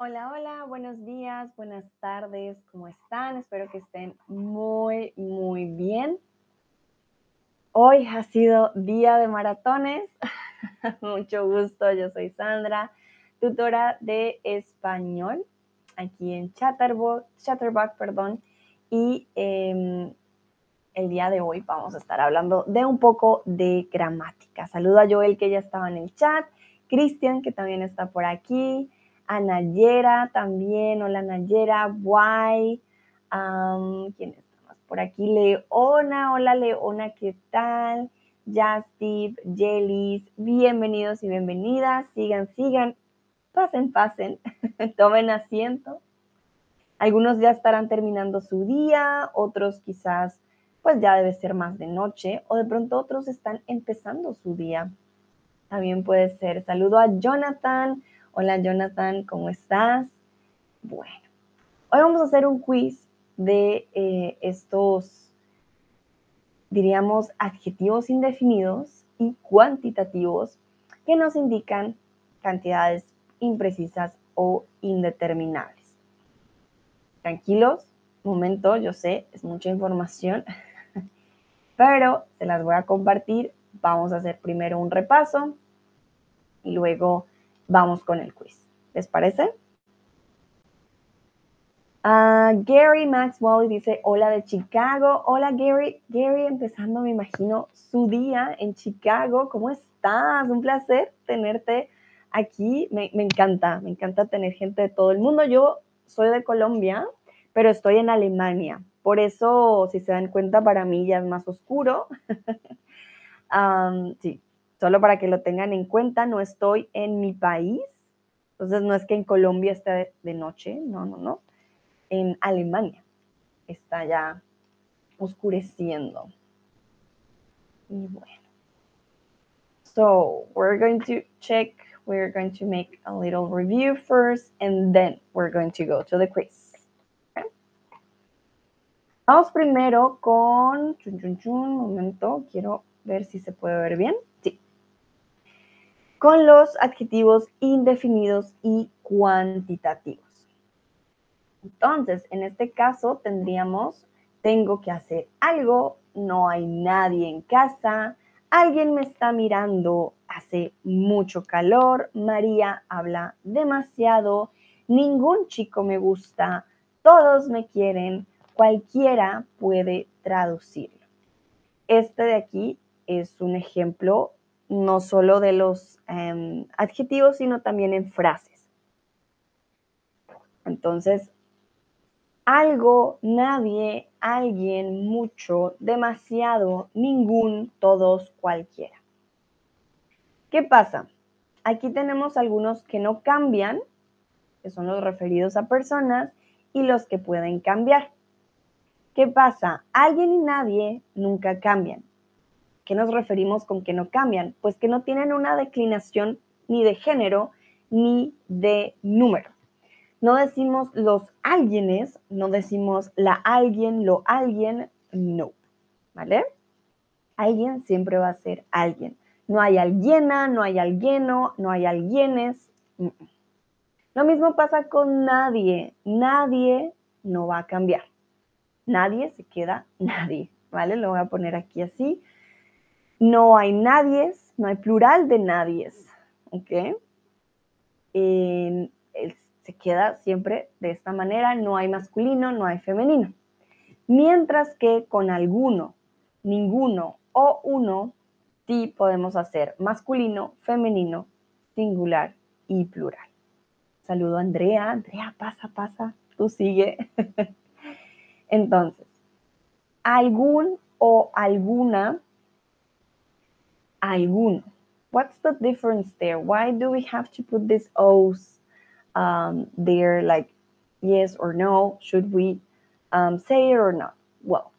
Hola, hola, buenos días, buenas tardes, ¿cómo están? Espero que estén muy, muy bien. Hoy ha sido día de maratones. Mucho gusto, yo soy Sandra, tutora de español aquí en Chatterbox, Chatterbox perdón, y em, el día de hoy vamos a estar hablando de un poco de gramática. Saludo a Joel que ya estaba en el chat, Cristian que también está por aquí, a Nayera también, hola Nayera, Guay, ¿quién está más por aquí? Leona, hola Leona, ¿qué tal? Justip, Jellies, bienvenidos y bienvenidas, sigan, sigan, pasen, pasen, tomen asiento. Algunos ya estarán terminando su día, otros quizás pues ya debe ser más de noche o de pronto otros están empezando su día. También puede ser. Saludo a Jonathan, Hola Jonathan, ¿cómo estás? Bueno, hoy vamos a hacer un quiz de eh, estos, diríamos, adjetivos indefinidos y cuantitativos que nos indican cantidades imprecisas o indeterminables. Tranquilos, momento, yo sé, es mucha información, pero se las voy a compartir. Vamos a hacer primero un repaso y luego vamos con el quiz. ¿Les parece? Ah, Gary Maxwell dice, hola de Chicago. Hola Gary. Gary, empezando, me imagino, su día en Chicago. ¿Cómo estás? Un placer tenerte aquí. Me, encanta, me encanta tener gente de todo el mundo. Yo soy de Colombia, pero estoy en Alemania. Por eso, si se dan cuenta, para mí ya es más oscuro. sí, Solo para que lo tengan en cuenta, no estoy en mi país. Entonces no es que en Colombia esté de noche, no, no, no. En Alemania está ya oscureciendo. Y bueno. So we're going to check, we're going to make a little review first, and then we're going to go to the quiz. Vamos primero con, chun, chun, chun, un momento, quiero ver si se puede ver bien con los adjetivos indefinidos y cuantitativos. Entonces, en este caso tendríamos, tengo que hacer algo, no hay nadie en casa, alguien me está mirando, hace mucho calor, María habla demasiado, ningún chico me gusta, todos me quieren, cualquiera puede traducirlo. Este de aquí es un ejemplo no solo de los em, adjetivos, sino también en frases. Entonces, algo, nadie, alguien, mucho, demasiado, ningún, todos, cualquiera. ¿Qué pasa? Aquí tenemos algunos que no cambian, que son los referidos a personas, y los que pueden cambiar. ¿Qué pasa? Alguien y nadie nunca cambian qué nos referimos con que no cambian? Pues que no tienen una declinación ni de género ni de número. No decimos los alguienes, no decimos la alguien, lo alguien, no. ¿Vale? Alguien siempre va a ser alguien. No hay alguiena, no hay alguieno, no hay alguienes. Lo mismo pasa con nadie. Nadie no va a cambiar. Nadie se queda nadie. ¿Vale? Lo voy a poner aquí así. No hay nadies, no hay plural de nadies, ¿ok? se queda siempre de esta manera, no hay masculino, no hay femenino. Mientras que con alguno, ninguno o uno, sí podemos hacer masculino, femenino, singular y plural. Saludo a Andrea. Andrea, pasa, pasa, tú sigue. Entonces, algún o alguna alguno. What's the difference there? Why do we have to put these O's um, there, like yes or no? Should we um, say it or not? Well,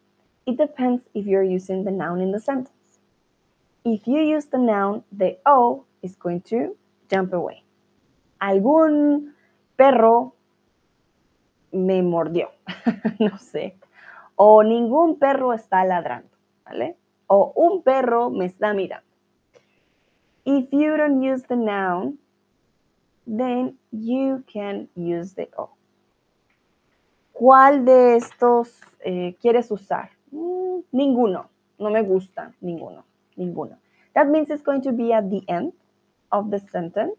it depends if you're using the noun in the sentence. If you use the noun, the O is going to jump away. Algún perro me mordió, no sé. O ningún perro está ladrando, ¿vale? O un perro me está mirando. If you don't use the noun, then you can use the O. ¿Cuál de estos eh, quieres usar? Mm, ninguno. No me gusta ninguno. Ninguno. That means it's going to be at the end of the sentence.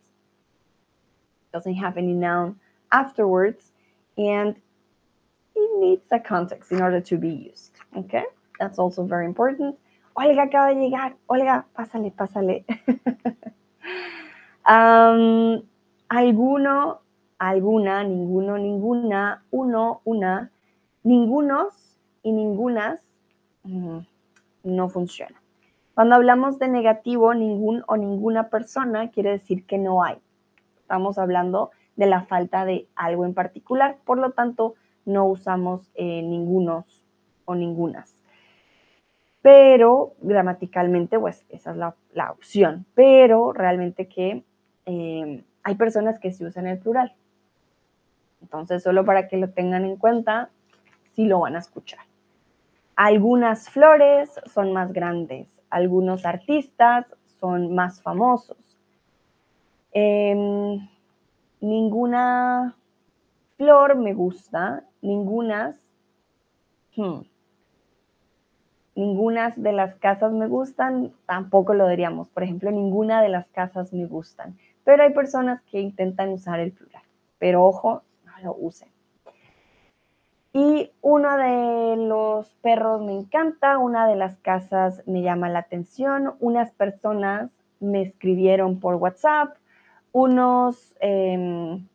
Doesn't have any noun afterwards. And it needs a context in order to be used. Okay? That's also very important. Olga acaba de llegar. Olga, pásale, pásale. alguno, alguna, ninguno, ninguna, uno, una, ningunos y ningunas mm, no funciona. Cuando hablamos de negativo, ningún o ninguna persona quiere decir que no hay. Estamos hablando de la falta de algo en particular, por lo tanto, no usamos eh, ningunos o ningunas. Pero gramaticalmente, pues esa es la, opción. Pero realmente que eh, hay personas que sí usan el plural. Entonces, solo para que lo tengan en cuenta, sí lo van a escuchar. Algunas flores son más grandes, algunos artistas son más famosos. Em, ninguna flor me gusta, ningunas, hmm, ningunas de las casas me gustan, tampoco lo diríamos. Por ejemplo, ninguna de las casas me gustan. Pero hay personas que intentan usar el plural. Pero ojo, no lo usen. Y uno de los perros me encanta, una de las casas me llama la atención, unas personas me escribieron por WhatsApp, unos, em,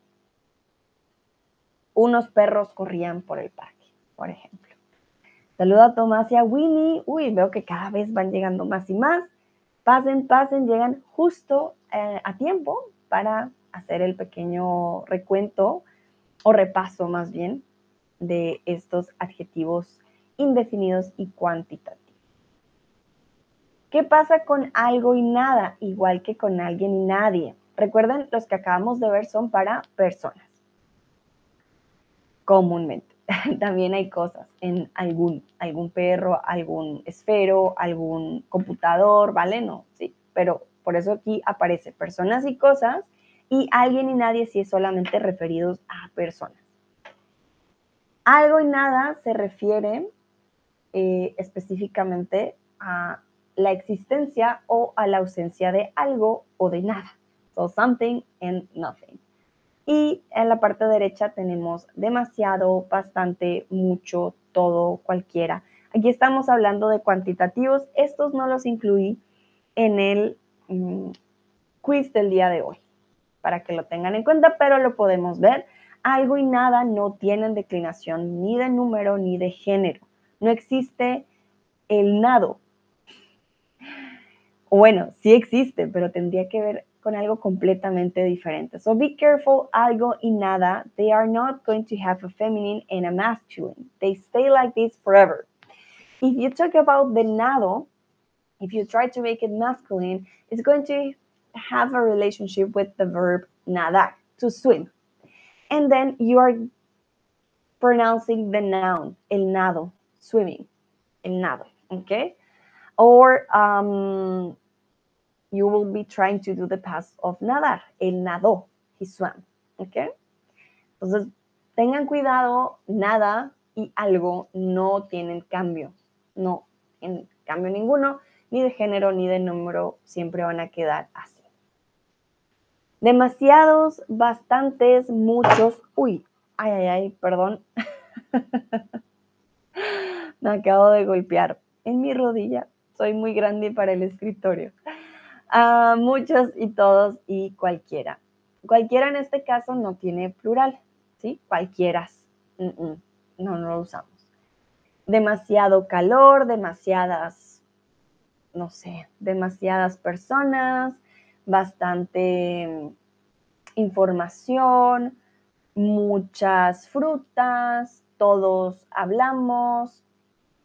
unos perros corrían por el parque, por ejemplo. Saludo a Tomás y a Winnie. Uy, veo que cada vez van llegando más y más. Pasen, pasen, llegan justo eh, a tiempo para hacer el pequeño recuento o repaso más bien de estos adjetivos indefinidos y cuantitativos. ¿Qué pasa con algo y nada? Igual que con alguien y nadie. Recuerden, los que acabamos de ver son para personas. Comúnmente. También hay cosas en algún, algún perro, algún esfero, algún computador, ¿vale? No, sí. Pero por eso aquí aparece personas y cosas y alguien y nadie si es solamente referidos a personas. Algo y nada se refiere eh, específicamente a la existencia o a la ausencia de algo o de nada. So something and nothing. Y en la parte derecha tenemos demasiado, bastante, mucho, todo, cualquiera. Aquí estamos hablando de cuantitativos. Estos no los incluí en el mm, quiz del día de hoy, para que lo tengan en cuenta, pero lo podemos ver algo y nada no tienen declinación ni de número ni de género. No existe el nado. Bueno, sí existe, pero tendría que ver con algo completamente diferente. So be careful, algo y nada, they are not going to have a feminine and a masculine. They stay like this forever. If you talk about the nado, if you try to make it masculine, it's going to have a relationship with the verb nadar, to swim. And then you are pronouncing the noun, el nado, swimming, el nado, okay? Or um, you will be trying to do the past of nadar, el nado, he swam, okay? Entonces, tengan cuidado, nada y algo no tienen cambio, no en cambio ninguno, ni de género ni de número, siempre van a quedar así. Demasiados, bastantes, muchos. Uy, ay, ay, ay, perdón. Me acabo de golpear en mi rodilla. Soy muy grande para el escritorio. Ah, muchos y todos y cualquiera. Cualquiera en este caso no tiene plural, ¿sí? Cualquieras. No, no lo usamos. Demasiado calor, demasiadas, no sé, demasiadas personas, bastante información, muchas frutas, todos hablamos,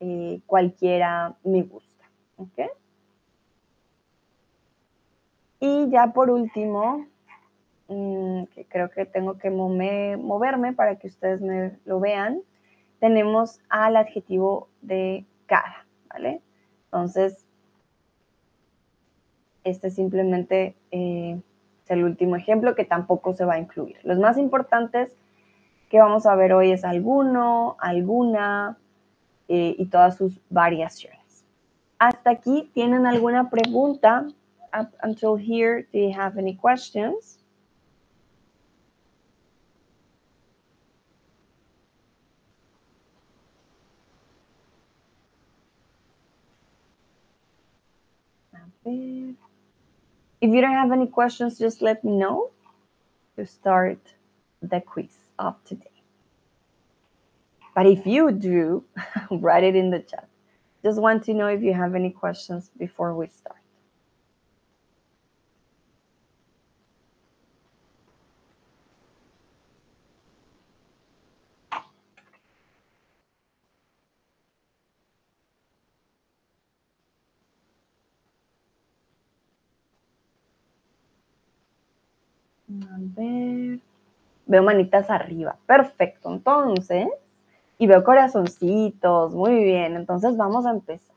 eh, cualquiera me gusta. ¿ok? Y ya por último, mm, que creo que tengo que moverme para que ustedes me lo vean, tenemos al adjetivo de cara, ¿vale? Entonces, este simplemente eh, Es el último ejemplo que tampoco se va a incluir. Los más importantes que vamos a ver hoy es alguno, alguna eh, y todas sus variaciones. Hasta aquí, ¿tienen alguna pregunta? Up until here, do you have any questions? If you don't have any questions, just let me know to start the quiz of today. But if you do, write it in the chat. Just want to know if you have any questions before we start. Veo manitas arriba. Perfecto. Entonces, y veo corazoncitos. Muy bien. Entonces vamos a empezar.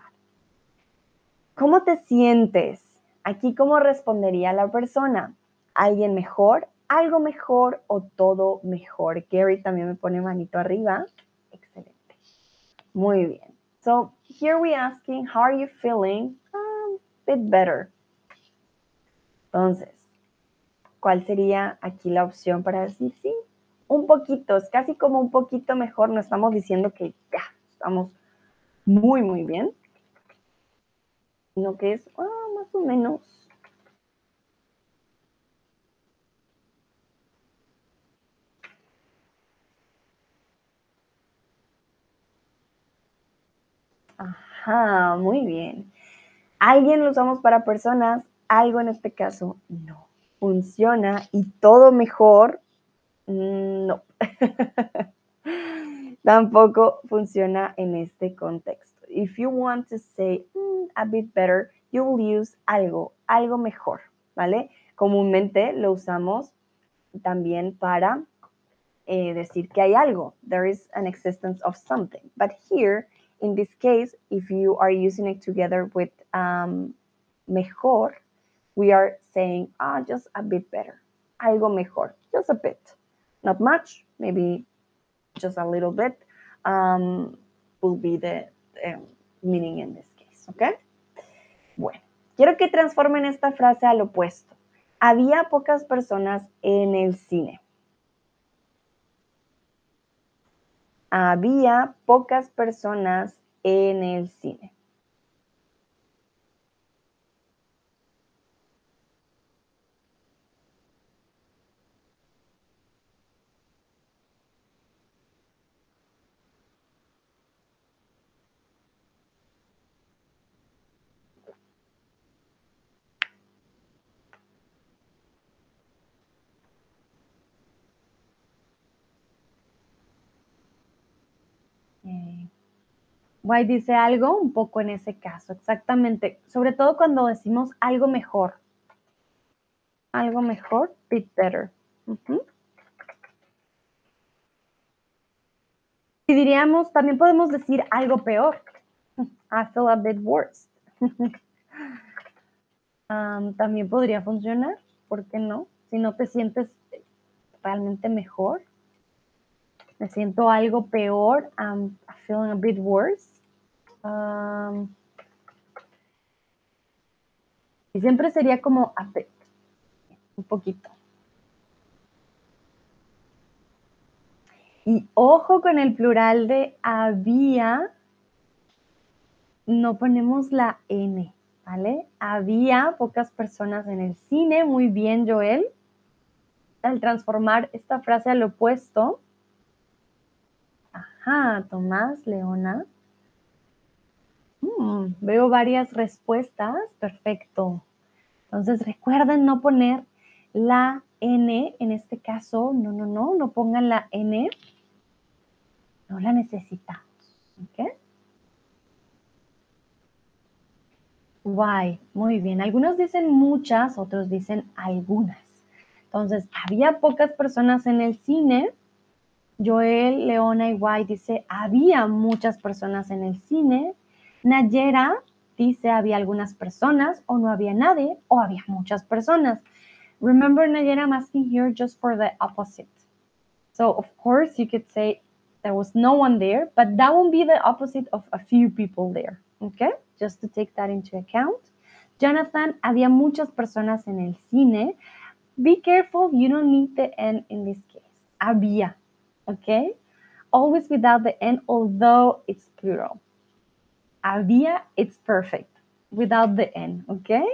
¿Cómo te sientes? Aquí, ¿cómo respondería la persona? ¿Alguien mejor? ¿Algo mejor o todo mejor? Gary también me pone manito arriba. Excelente. Muy bien. So here we asking, how are you feeling? A bit better. Entonces, ¿cuál sería aquí la opción para decir sí? Un poquito, es casi como un poquito mejor, no estamos diciendo que estamos muy, muy bien, sino que es ah, más o menos. Ajá, muy bien. Alguien lo usamos para personas, algo en este caso no funciona y todo mejor, mm, no. Tampoco funciona en este contexto. If you want to say mm, a bit better, you will use algo, algo mejor, ¿vale? Comúnmente lo usamos también para eh, decir que hay algo. There is an existence of something. But here, in this case, if you are using it together with um, mejor, we are saying, ah, just a bit better, algo mejor, just a bit, not much, maybe just a little bit, um, will be the, meaning in this case, okay? Bueno, quiero que transformen esta frase al opuesto. Había pocas personas en el cine. Había pocas personas en el cine. Why dice algo un poco en ese caso, exactamente. Sobre todo cuando decimos algo mejor. Algo mejor, bit better. Y diríamos, también podemos decir algo peor. I feel a bit worse. también podría funcionar, ¿por qué no? Si no te sientes realmente mejor, me siento algo peor, I'm feeling a bit worse y siempre sería como un poquito. Y ojo con el plural de había, no ponemos la N, ¿vale? Había pocas personas en el cine, muy bien Joel. Al transformar esta frase al opuesto, ajá, Tomás, Leona, Mm, veo varias respuestas. Perfecto. Entonces recuerden no poner la N en este caso. No, no, no, no pongan la N. No la necesitamos. ¿Ok? Why. Muy bien. Algunos dicen muchas, otros dicen algunas. Entonces, había pocas personas en el cine. Joel, Leona y Why dice, había muchas personas en el cine. Nayera dice había algunas personas o no había nadie o había muchas personas. remember, Nayera, I'm asking here just for the opposite. So, of course, you could say there was no one there, but that won't be the opposite of a few people there. Okay? Just to take that into account. Jonathan, había muchas personas en el cine. Be careful, you don't need the N in this case. Había. Okay? Always without the N, although it's plural. Había, it's perfect. Without the N. Okay?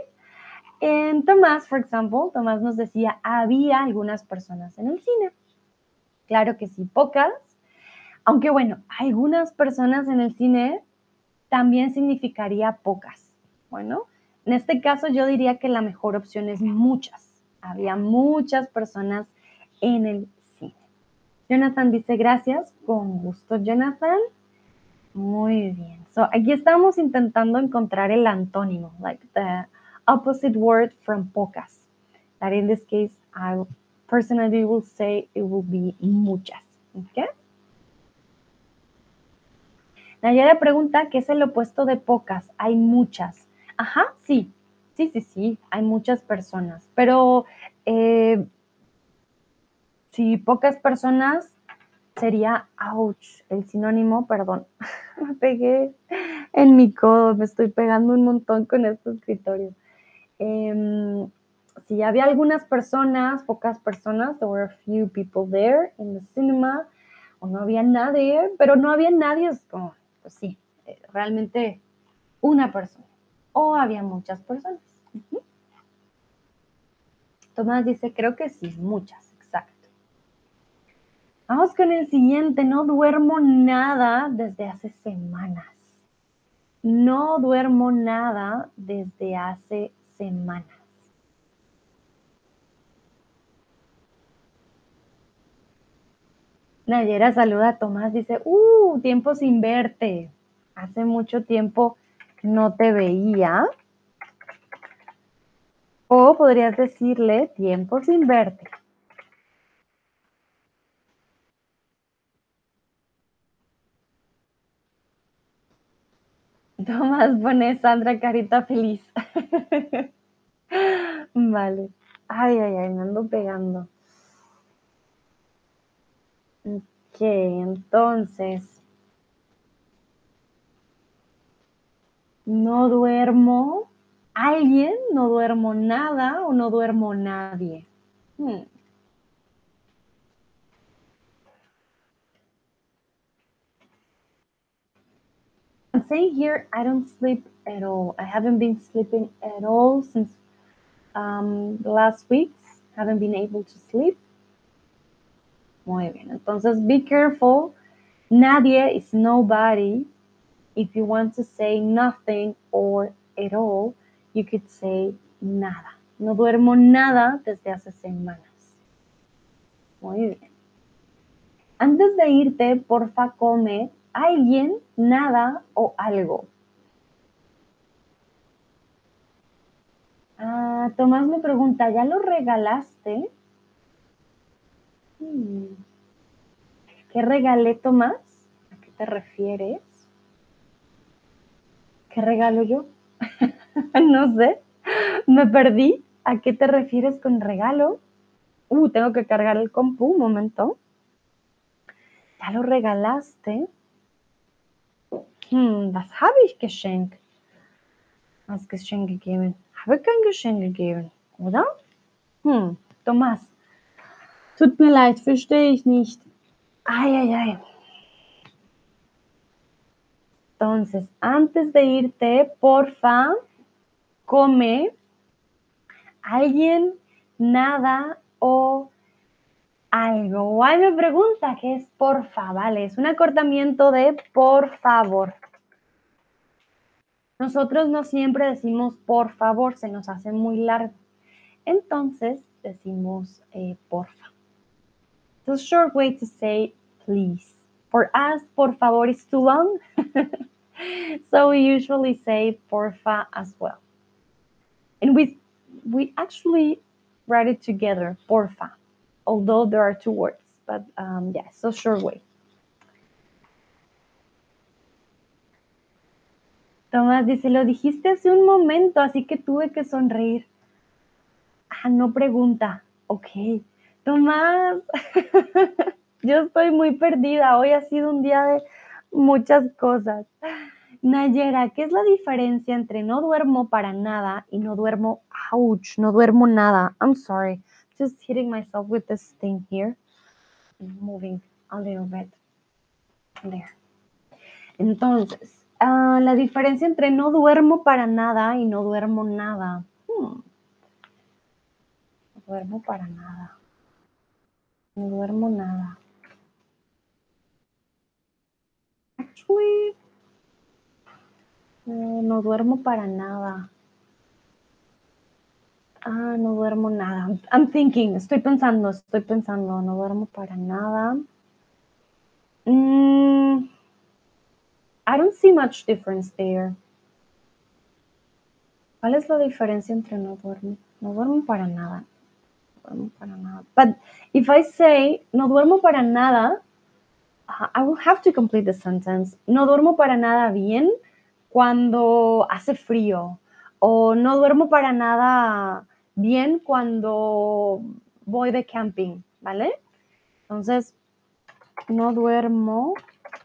En Tomás, for example, Tomás nos decía, había algunas personas en el cine. Claro que sí, pocas. Aunque bueno, algunas personas en el cine también significaría pocas. Bueno, en este caso yo diría que la mejor opción es muchas. Había muchas personas en el cine. Jonathan dice gracias. Con gusto, Jonathan. Muy bien. So, aquí estamos intentando encontrar el antónimo, like the opposite word from pocas. That in this case, I personally will say it will be muchas. Okay? Nayara pregunta qué es el opuesto de pocas. Hay muchas. Ajá, sí. Sí, sí, sí. Hay muchas personas. Pero eh, si pocas personas sería ouch, el sinónimo, perdón. me pegué en mi codo, me estoy pegando un montón con este escritorio. Eh, si había algunas personas, pocas personas, there were a few people there in the cinema, o no había nadie, pero no había nadie, es como, pues sí, eh, realmente una persona, o había muchas personas. Tomás dice, creo que sí, muchas. Vamos con el siguiente, no duermo nada desde hace semanas. No duermo nada desde hace semanas. Nayera saluda a Tomás, dice, uh, tiempo sin verte. Hace mucho tiempo no te veía. O podrías decirle, tiempo sin verte. Tomás pone Sandra carita feliz. vale. Ay, ay, ay, me ando pegando. Ok, entonces. No duermo. ¿Alguien? No duermo nada o no duermo nadie. Hmm. I'm saying here I don't sleep at all. I haven't been sleeping at all since um, the last weeks. Haven't been able to sleep. Muy bien. Entonces, be careful. Nadie is nobody. If you want to say nothing or at all, you could say nada. No duermo nada desde hace semanas. Muy bien. Antes de irte, porfa, come alguien, nada o algo. Ah, Tomás me pregunta, ¿ya lo regalaste? Hmm. ¿Qué regalé, Tomás? ¿A qué te refieres? ¿Qué regalo yo? no sé. Me perdí. ¿A qué te refieres con regalo? Uh, tengo que cargar el compu, un momento. ¿Ya lo regalaste? Hm, was habe ich geschenkt? Was Geschenk gegeben? Habe kein Geschenk gegeben, oder? Hm, Tomás. Tut mir leid, verstehe ich nicht. Ay. Entonces, antes de irte, porfa, come alguien, nada o algo. Me pregunta qué es porfa, ¿vale? Es un acortamiento de por favor. Nosotros no siempre decimos por favor, se nos hace muy largo. Entonces decimos eh, porfa. A short way to say please. For us, por favor is too long. so we usually say porfa as well. And we, we actually write it together, porfa, although there are two words. But um, yeah, so short way. Tomás dice, lo dijiste hace un momento, así que tuve que sonreír. Ah, no pregunta. Ok. Tomás, yo estoy muy perdida. Hoy ha sido un día de muchas cosas. Nayera, ¿qué es la diferencia entre no duermo para nada y no duermo, ouch, no duermo nada? I'm sorry, just hitting myself with this thing here. Moving a little bit. There. Entonces, uh, la diferencia entre no duermo para nada y no duermo nada. Hmm. No duermo para nada. No duermo nada. Actually, no, no duermo para nada. Ah, no duermo nada. I'm thinking, estoy pensando, estoy pensando, no duermo para nada. Mm, I don't see much difference there. ¿Cuál es la diferencia entre no duermo? No duermo para nada. No duermo para nada. But if I say no duermo para nada, uh, I will have to complete the sentence. No duermo para nada bien cuando hace frío. O no duermo para nada bien cuando voy de camping, ¿vale? Entonces, no duermo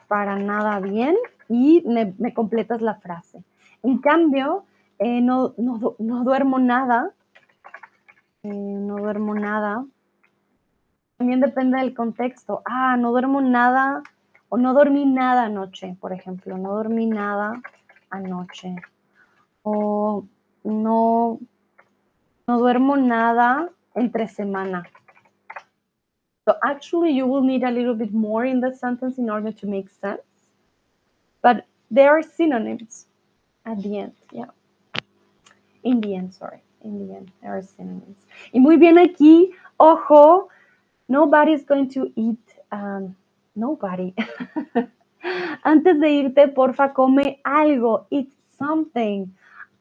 para nada bien y me, completas la frase. En cambio, eh, no, no, no, duermo nada, eh, no duermo nada. También depende del contexto. Ah, no duermo nada o no dormí nada anoche, por ejemplo, no dormí nada anoche. O no, no duermo nada entre semana. So actually you will need a little bit more in the sentence in order to make sense. But there are synonyms at the end, yeah. In the end, sorry. In the end, there are synonyms. Y muy bien aquí, ojo, nobody's going to eat, um, nobody. Antes de irte, porfa, come algo. Eat something.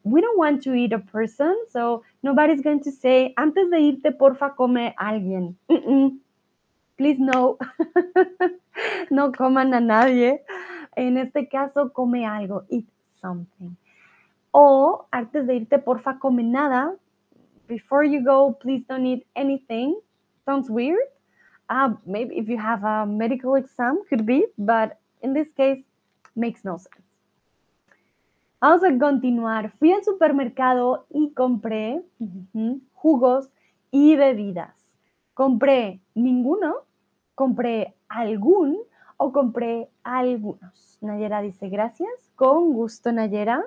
We don't want to eat a person, so nobody's going to say, antes de irte, porfa, come alguien. Mm -mm. Please no. no coman a nadie. En este caso, come algo. Eat something. O antes de irte, porfa, come nada. Before you go, please don't eat anything. Sounds weird. Uh, maybe if you have a medical exam, could be, but in this case, makes no sense. Vamos a continuar. Fui al supermercado y compré jugos y bebidas. Compré ninguno, compré algún o compré algunos. Nayera dice gracias. Con gusto, Nayera.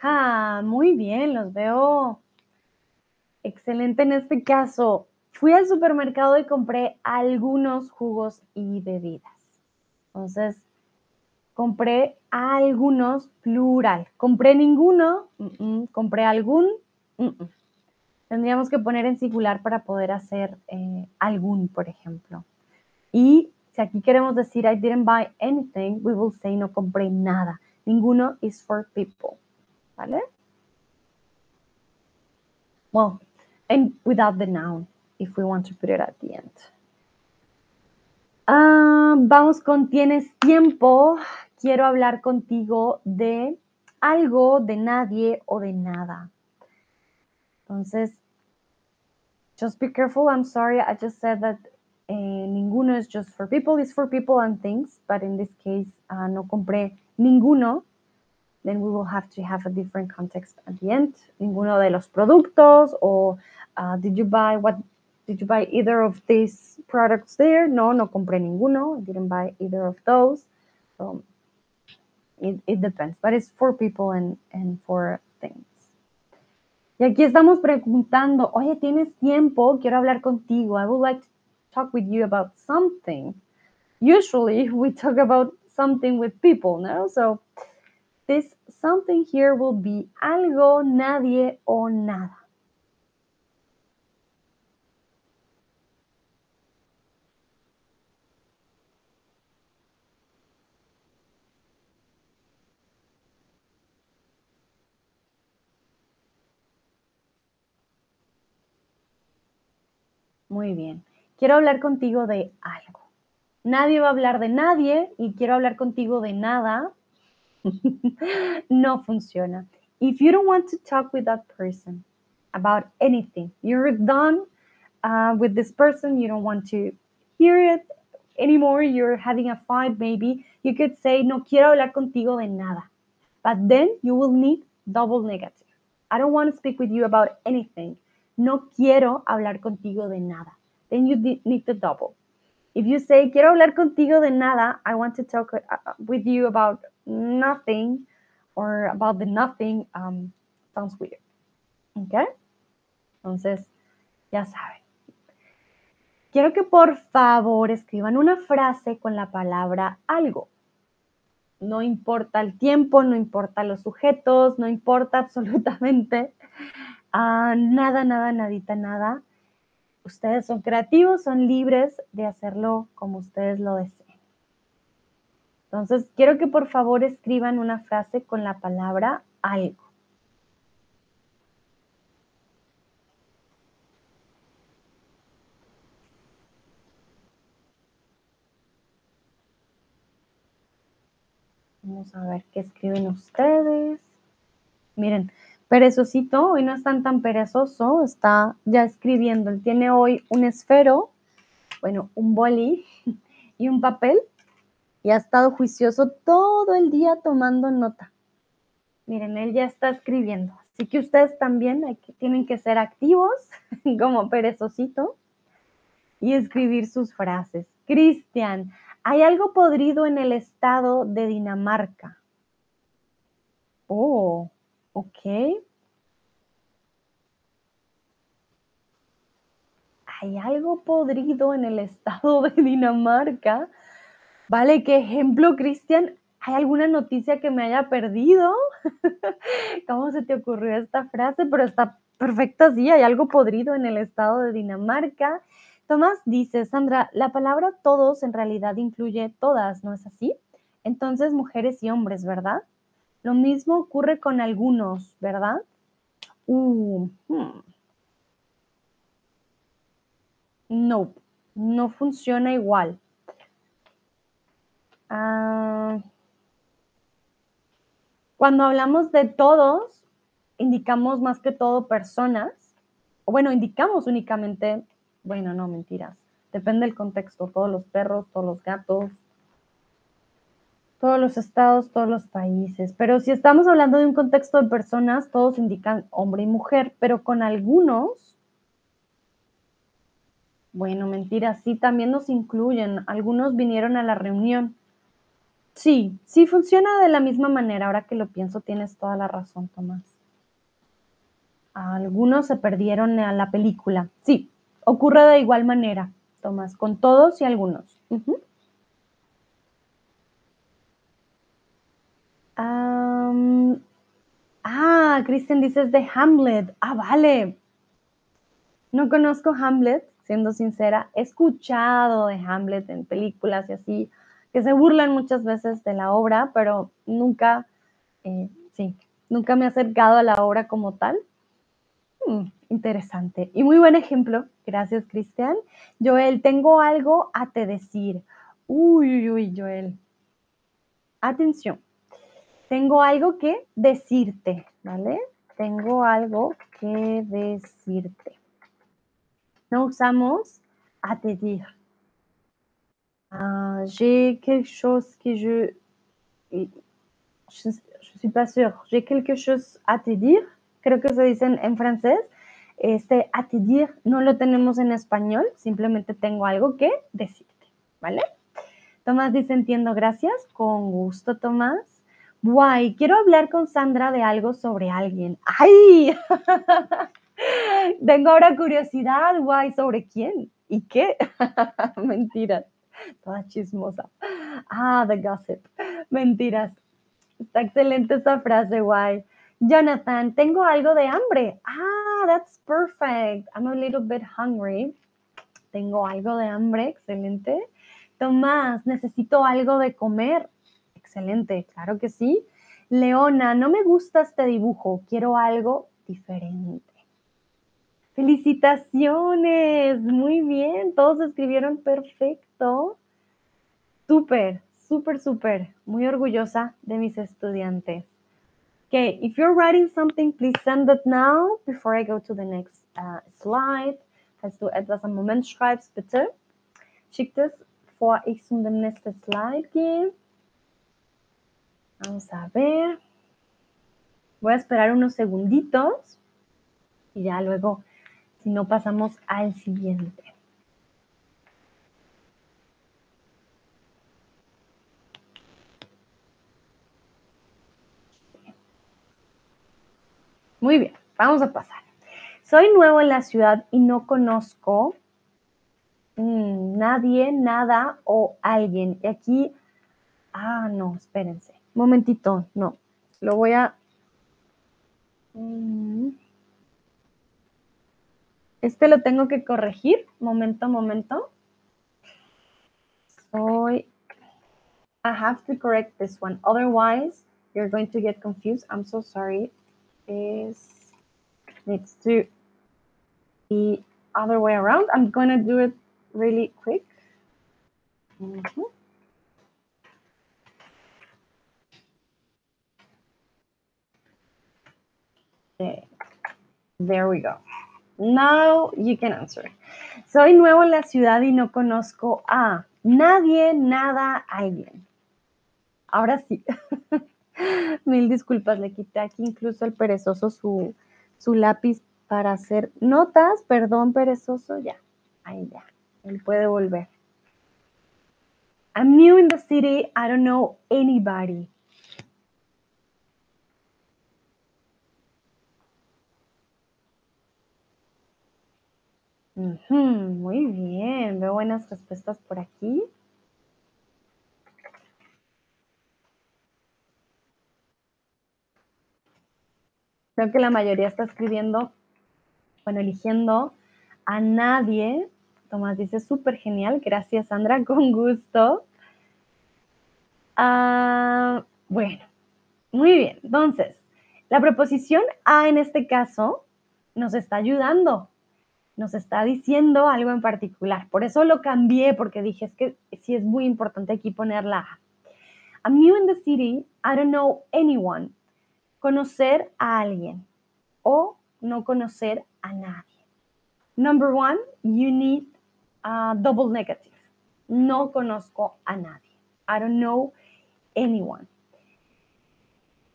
Ajá, muy bien, los veo. Excelente en este caso. Fui al supermercado y compré algunos jugos y bebidas. Entonces, compré algunos plural. Compré ninguno, compré algún. Tendríamos que poner en singular para poder hacer eh, algún, por ejemplo. Y si aquí queremos decir I didn't buy anything, we will say no compré nada. Ninguno is for people. ¿Vale? Well, and without the noun, if we want to put it at the end. Uh, vamos con tienes tiempo. Quiero hablar contigo de algo, de nadie o de nada. Entonces, just be careful. I'm sorry. I just said that eh, ninguno is just for people. It's for people and things. But in this case, uh, no compré ninguno. Then we will have to have a different context at the end. Ninguno de los productos or uh, did you buy what did you buy either of these products there? No, no compré ninguno. I didn't buy either of those. So it, it depends, but it's for people and, and for things. Y aquí estamos preguntando, oye, ¿tienes tiempo? Quiero hablar contigo. I would like to talk with you about something. Usually we talk about something with people, no? So This something here will be algo, nadie o nada. Muy bien. Quiero hablar contigo de algo. Nadie va a hablar de nadie y quiero hablar contigo de nada no funciona. If you don't want to talk with that person about anything, you're done uh, with this person, you don't want to hear it anymore, you're having a fight, maybe, you could say, no quiero hablar contigo de nada. But then you will need double negative. I don't want to speak with you about anything. No quiero hablar contigo de nada. Then you need the double. If you say, quiero hablar contigo de nada, I want to talk uh, with you about nothing or about the nothing, um, sounds weird. ¿Ok? Entonces, ya saben. Quiero que por favor escriban una frase con la palabra algo. No importa el tiempo, no importa los sujetos, no importa absolutamente uh, nada, nada, nadita, nada. Ustedes son creativos, son libres de hacerlo como ustedes lo deseen. Entonces, quiero que por favor escriban una frase con la palabra algo. Vamos a ver qué escriben ustedes. Miren, Perezosito, hoy no están tan perezoso, está ya escribiendo. Él tiene hoy un esfero, bueno, un boli y un papel y ha estado juicioso todo el día tomando nota. Miren, él ya está escribiendo. Así que ustedes también tienen que ser activos como perezosito y escribir sus frases. Cristian, hay algo podrido en el estado de Dinamarca. Oh, Ok. Hay algo podrido en el estado de Dinamarca. Vale, ¿qué ejemplo, Cristian? ¿Hay alguna noticia que me haya perdido? ¿Cómo se te ocurrió esta frase? Pero está perfecta, sí, hay algo podrido en el estado de Dinamarca. Tomás dice, Sandra, la palabra todos en realidad incluye todas, ¿no es así? Entonces, mujeres y hombres, ¿verdad? Lo mismo ocurre con algunos, ¿verdad? Uh, hmm. No, no funciona igual. Ah, cuando hablamos de todos, indicamos más que todo personas, bueno, indicamos únicamente, bueno, no, mentiras, depende del contexto, todos los perros, todos los gatos, todos los estados, todos los países. Pero si estamos hablando de un contexto de personas, todos indican hombre y mujer, pero con algunos, bueno, mentira, sí, también nos incluyen. Algunos vinieron a la reunión. Sí, sí funciona de la misma manera. Ahora que lo pienso, tienes toda la razón, Tomás. Algunos se perdieron a la película. Sí, ocurre de igual manera, Tomás, con todos y algunos. ah, Kristen dices de Hamlet. Ah, vale. No conozco Hamlet, siendo sincera. He escuchado de Hamlet en películas y así, que se burlan muchas veces de la obra, pero nunca, eh, sí, nunca me he acercado a la obra como tal. Hmm, interesante. Y muy buen ejemplo. Gracias, Cristian. Joel, tengo algo a te decir. Uy, uy, uy, Joel. Atención tengo algo que decirte, ¿vale? Tengo algo que decirte. No usamos à te dire. Uh, j'ai quelque chose que je, je... Je suis pas sûre. J'ai quelque chose à te dire. Creo que se dice en francés. Este a te dire no lo tenemos en español. Simplemente tengo algo que decirte. ¿Vale? Tomás dice entiendo, gracias. Con gusto, Tomás. Guay, quiero hablar con Sandra de algo sobre alguien. ¡Ay! Tengo ahora curiosidad, guay, ¿sobre quién? ¿Y qué? Mentiras. Toda chismosa. Ah, the gossip. Mentiras. Está excelente esta frase, guay. Jonathan, tengo algo de hambre. Ah, that's perfect. I'm a little bit hungry. Tengo algo de hambre, excelente. Tomás, necesito algo de comer excelente, claro que sí. Leona, no me gusta este dibujo, quiero algo diferente. Felicitaciones, muy bien, todos escribieron perfecto. Súper, súper, súper, muy orgullosa de mis estudiantes. Okay, if you're writing something, please send it now before I go to the next uh, slide. Falls du etwas am Moment schreibst, bitte schick es, bevor ich zum nächsten Slide gehe. Vamos a ver. Voy a esperar unos segunditos y ya luego, si no, pasamos al siguiente. Muy bien, vamos a pasar. Soy nuevo en la ciudad y no conozco mm, nadie, nada o alguien. Y aquí, ah, no, espérense. Momentito, no. Lo voy a... Mm. Este lo tengo que corregir. Momento, momento. Soy... I have to correct this one. Otherwise, you're going to get confused. I'm so sorry is needs to be other way around. I'm going to do it really quick. Mm -hmm. There we go. Now you can answer. Soy nuevo en la ciudad y no conozco a nadie, nada, alguien. Ahora sí. Mil disculpas, le quité aquí incluso al perezoso su, su lápiz para hacer notas. Perdón, perezoso, ya. Ahí ya. Él puede volver. I'm new in the city. I don't know anybody. Muy bien, veo buenas respuestas por aquí. Creo que la mayoría está escribiendo, bueno, eligiendo a nadie. Tomás dice, súper genial. Gracias, Sandra, con gusto. Ah, bueno, muy bien. Entonces, la preposición a en este caso nos está ayudando, nos está diciendo algo en particular. Por eso lo cambié, porque dije, es que sí es muy importante aquí poner la A. I'm new in the city. I don't know anyone conocer a alguien o no conocer a nadie. Number one, you need a double negative. No conozco a nadie. I don't know anyone.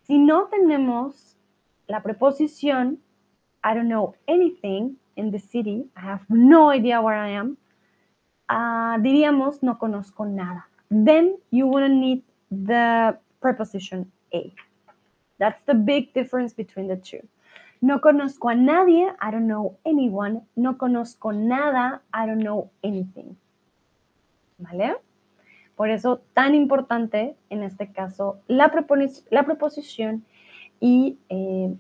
Si no tenemos la preposición I don't know anything in the city, I have no idea where I am, uh, diríamos no conozco nada. Then you wouldn't need the preposition a. That's the big difference between the two. No conozco a nadie, I don't know anyone. No conozco nada, I don't know anything. ¿Vale? Por eso tan importante en este caso la, la proposición y eh,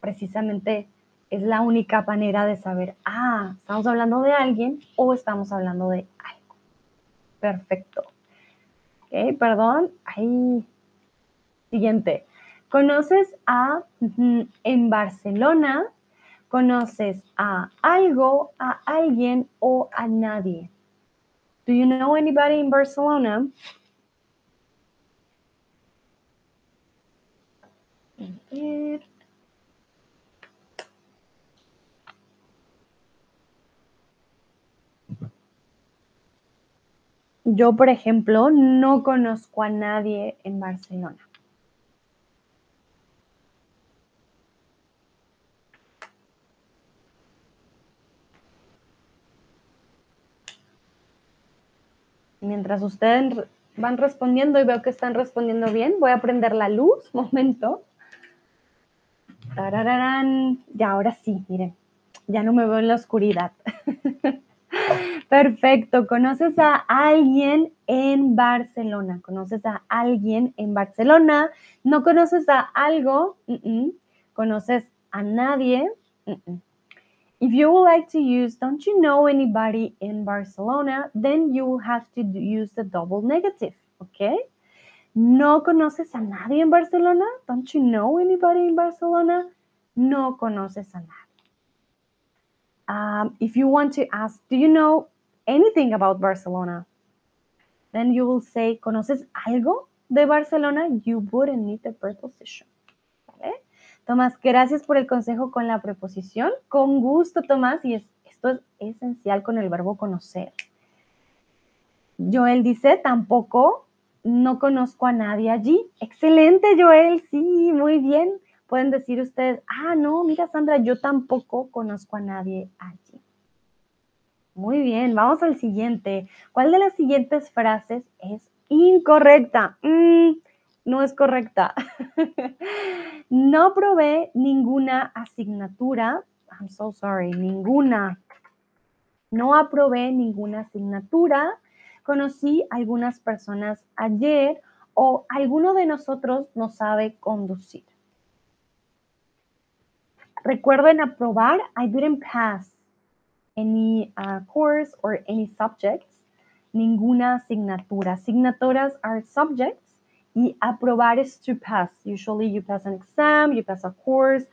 precisamente es la única manera de saber, ah, estamos hablando de alguien o estamos hablando de algo. Perfecto. Ok, perdón. Ahí. Siguiente. ¿Conoces a en Barcelona? ¿Conoces a algo, a alguien o a nadie? Do you know anybody in Barcelona? Yo, por ejemplo, no conozco a nadie en Barcelona. Mientras ustedes van respondiendo y veo que están respondiendo bien, voy a prender la luz, momento. Ya, ahora sí, miren, ya no me veo en la oscuridad. Perfecto, ¿conoces a alguien en Barcelona? ¿Conoces a alguien en Barcelona? ¿No conoces a algo? ¿Conoces a nadie? If you would like to use, don't you know anybody in Barcelona? Then you will have to use the double negative, okay? ¿No conoces a nadie en Barcelona? Don't you know anybody in Barcelona? No conoces a nadie. Um, if you want to ask, do you know anything about Barcelona? Then you will say, ¿conoces algo de Barcelona? You wouldn't need the preposition. Tomás, gracias por el consejo con la preposición. Con gusto, Tomás, y esto es esencial con el verbo conocer. Joel dice, tampoco, no conozco a nadie allí. Excelente, Joel, sí, muy bien. Pueden decir ustedes, ah, no, mira, Sandra, yo tampoco conozco a nadie allí. Muy bien, vamos al siguiente. ¿Cuál de las siguientes frases es incorrecta? Mm, no es correcta. no probé ninguna asignatura. I'm so sorry, ninguna. No aprobé ninguna asignatura. Conocí algunas personas ayer o alguno de nosotros no sabe conducir. Recuerden aprobar. I didn't pass any uh, course or any subjects. Ninguna asignatura. Asignaturas are subjects y aprobar is to pass. Usually you pass an exam, you pass a course,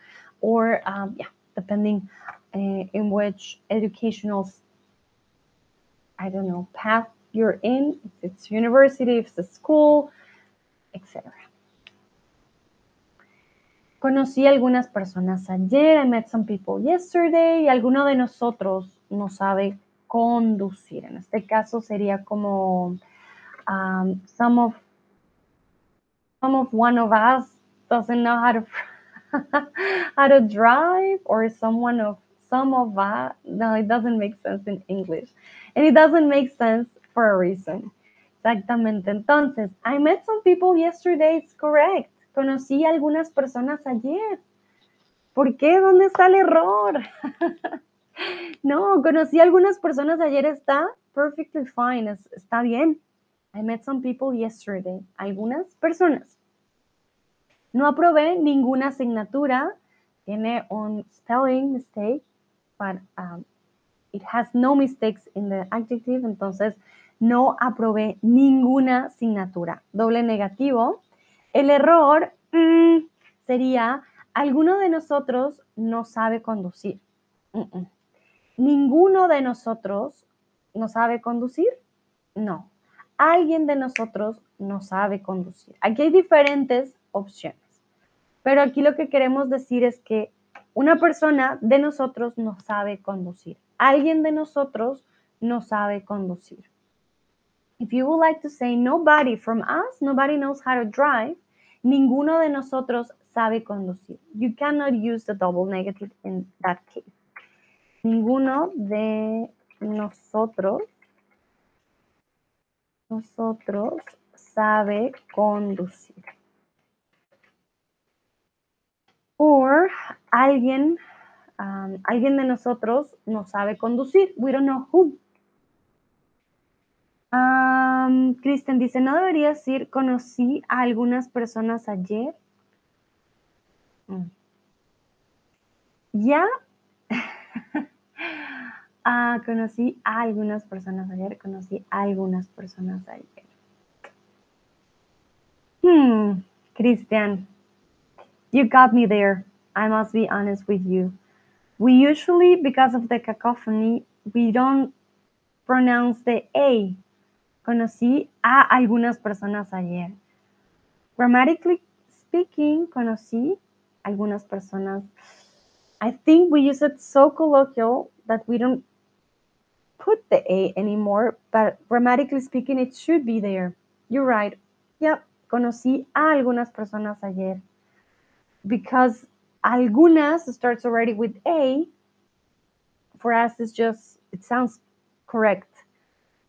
or um, yeah, depending uh, in which educational, I don't know, path you're in, if it's university, if it's a school, etc. Conocí algunas personas ayer, I met some people yesterday, y alguno de nosotros no sabe conducir. En este caso sería como um, some of some of one of us doesn't know how to how to drive or someone of some of us no it doesn't make sense in english. And it doesn't make sense for a reason. Exactamente. Entonces i met some people yesterday it's correct conocí algunas personas ayer ¿por qué? ¿dónde está el error? no conocí algunas personas ayer está perfectly fine está bien I met some people yesterday algunas personas no aprobé ninguna asignatura. Tiene un spelling mistake, but um, it has no mistakes in the adjective. Entonces, no aprobé ninguna asignatura. Doble negativo. El error mm, sería, alguno de nosotros no sabe conducir. Ninguno de nosotros no sabe conducir. No. Alguien de nosotros no sabe conducir. Aquí hay diferentes opciones. Pero aquí lo que queremos decir es que una persona de nosotros no sabe conducir. Alguien de nosotros no sabe conducir. If you would like to say nobody from us, nobody knows how to drive, ninguno de nosotros sabe conducir. You cannot use the double negative in that case. Ninguno de nosotros, nosotros sabe conducir. Or alguien, um, alguien de nosotros no sabe conducir. We don't know who. Um, dice, ¿no debería decir conocí a algunas personas ayer? Mm. Ya. ah, conocí a algunas personas ayer, conocí a algunas personas ayer. Hmm, Cristian, you got me there. I must be honest with you. We usually, because of the cacophony, we don't pronounce the A. Conocí a algunas personas ayer. Grammatically speaking, conocí algunas personas. I think we use it so colloquial that we don't put the A anymore, but grammatically speaking, it should be there. You're right. Yep, conocí a algunas personas ayer because algunas starts already with A, for us it's just, it sounds correct.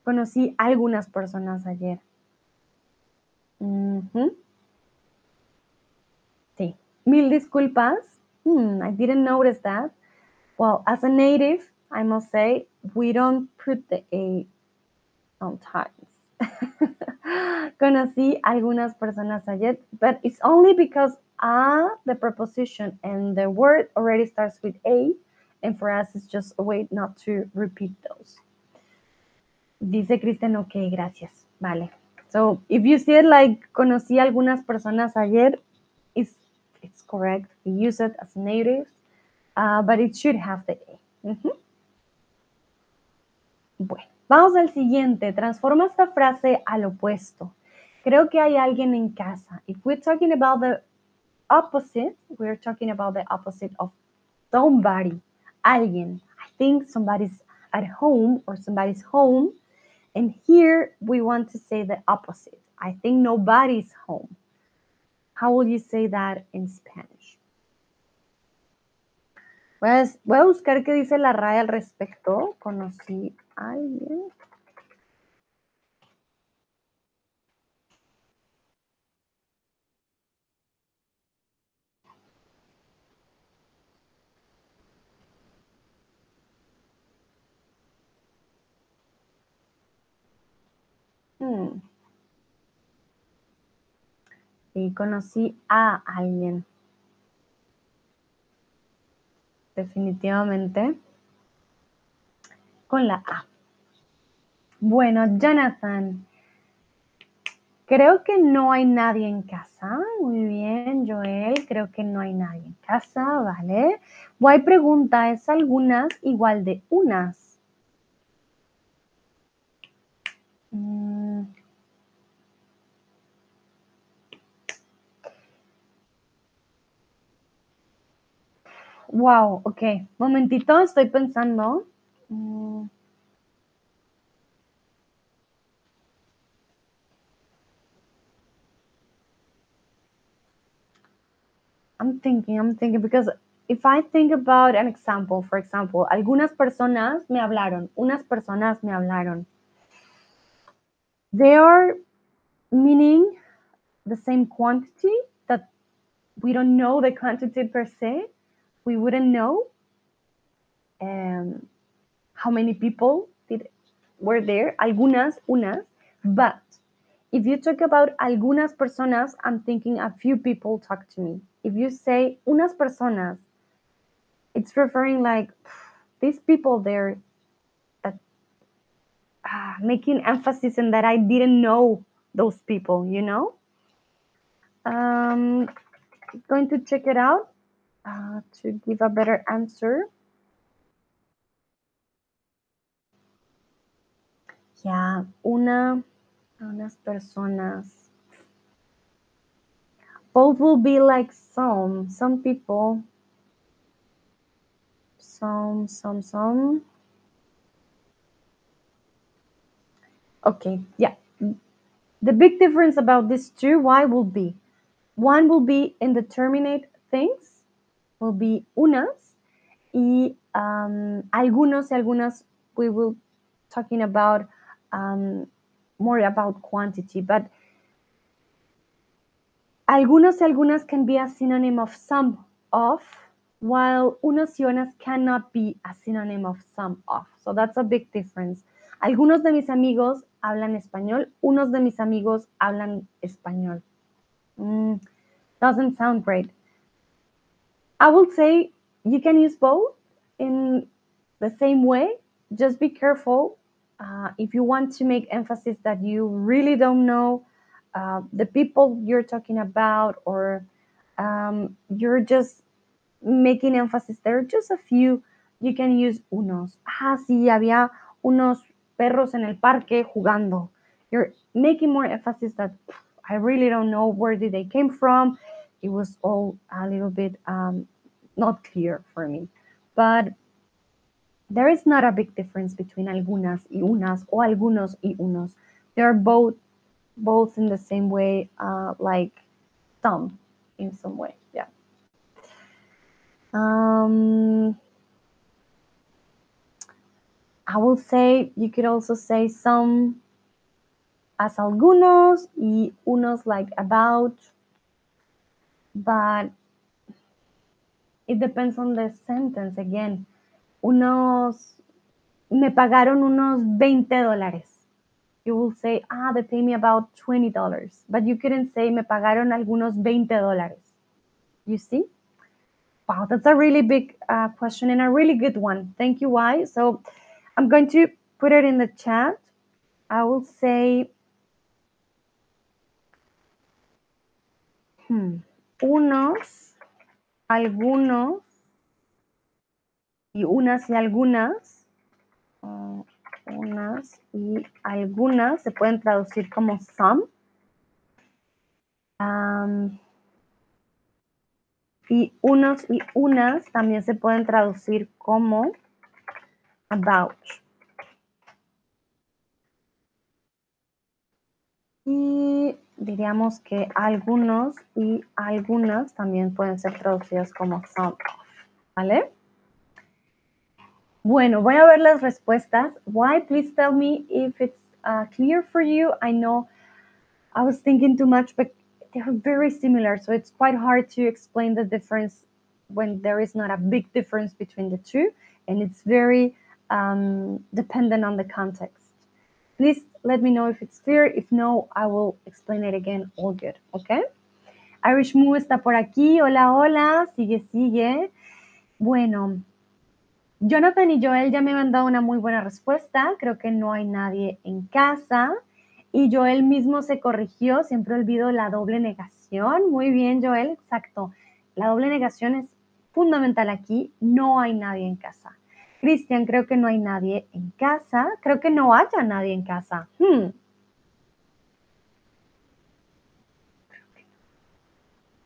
Conocí algunas personas ayer. Sí. Mil disculpas. Hmm, I didn't notice that. Well, as a native, I must say, we don't put the A sometimes. Conocí algunas personas ayer, but it's only because a, the preposition, and the word already starts with a, and for us it's just a way not to repeat those. Dice Kristen, ok, gracias. Vale. So if you see it like conocí algunas personas ayer, it's, it's correct. We use it as native, uh, but it should have the A. Bueno, vamos al siguiente. Transforma esta frase al opuesto. Creo que hay alguien en casa. If we're talking about the opposite, we're talking about the opposite of somebody, alguien. I think somebody's at home or somebody's home. And here we want to say the opposite. I think nobody's home. How will you say that in Spanish? Pues voy a buscar qué dice la RAE al respecto. Conocí a alguien. Hmm. Sí, conocí a alguien. Definitivamente. Con la A. Bueno, Jonathan. Creo que no hay nadie en casa. Muy bien, Joel. Creo que no hay nadie en casa, ¿vale? Guay pregunta, ¿es algunas igual de unas? Mm. Wow, ok. Momentito, estoy pensando. Mm. I'm thinking, I'm thinking, because if I think about an example, for example, algunas personas me hablaron, unas personas me hablaron. They are meaning the same quantity that we don't know the quantity per se. We wouldn't know um, how many people did, were there, algunas, unas, but if you talk about algunas personas, I'm thinking a few people talk to me. If you say unas personas, it's referring like these people there that uh, making emphasis in that I didn't know those people, you know? Um, going to check it out uh, to give a better answer. Yeah, una, unas personas. Both will be like some, some people. Some, some, some. Okay, yeah. The big difference about these two, why will be? One will be indeterminate things, will be unas, y um, algunos y algunas, we will talking about um, more about quantity, but algunos y algunas can be a synonym of some of, while unos y unas cannot be a synonym of some of. So that's a big difference. Algunos de mis amigos hablan español, unos de mis amigos hablan español. Mm, doesn't sound great. I would say you can use both in the same way. Just be careful uh, if you want to make emphasis that you really don't know uh, the people you're talking about, or um, you're just making emphasis. There are just a few. You can use unos. Ah, sí, había unos perros en el parque jugando. You're making more emphasis that I really don't know where did they came from. It was all a little bit um, not clear for me. But there is not a big difference between algunas y unas or algunos y unos. They are both both in the same way, uh, like some in some way. Yeah. Um, I will say you could also say some as algunos y unos like about, but it depends on the sentence again. Unos, me pagaron unos 20 dólares. You will say, ah, they pay me about $20, but you couldn't say, me pagaron algunos 20 dólares. You see? Wow, that's a really big uh, question and a really good one. Thank you, Y. So I'm going to put it in the chat. I will say, hmm, unos, algunos, y unas y algunas. Unas y algunas se pueden traducir como some. y unos y unas también se pueden traducir como about. Y diríamos que algunos y algunas también pueden ser traducidas como some ¿vale? Bueno, voy a ver las respuestas. Why? Please tell me if it's uh, clear for you. I know I was thinking too much, but they're very similar, so it's quite hard to explain the difference when there is not a big difference between the two, and it's very um, dependent on the context. Please let me know if it's clear. If no, I will explain it again. All good, okay? Irish Moo está por aquí. Hola, hola. Sigue, sigue. Bueno, Jonathan y Joel ya me han dado una muy buena respuesta. Creo que no hay nadie en casa. Y Joel mismo se corrigió, siempre olvido la doble negación. Muy bien, Joel, exacto. La doble negación es fundamental aquí. No hay nadie en casa. Cristian, creo que no hay nadie en casa. Creo que no haya nadie en casa. Hmm.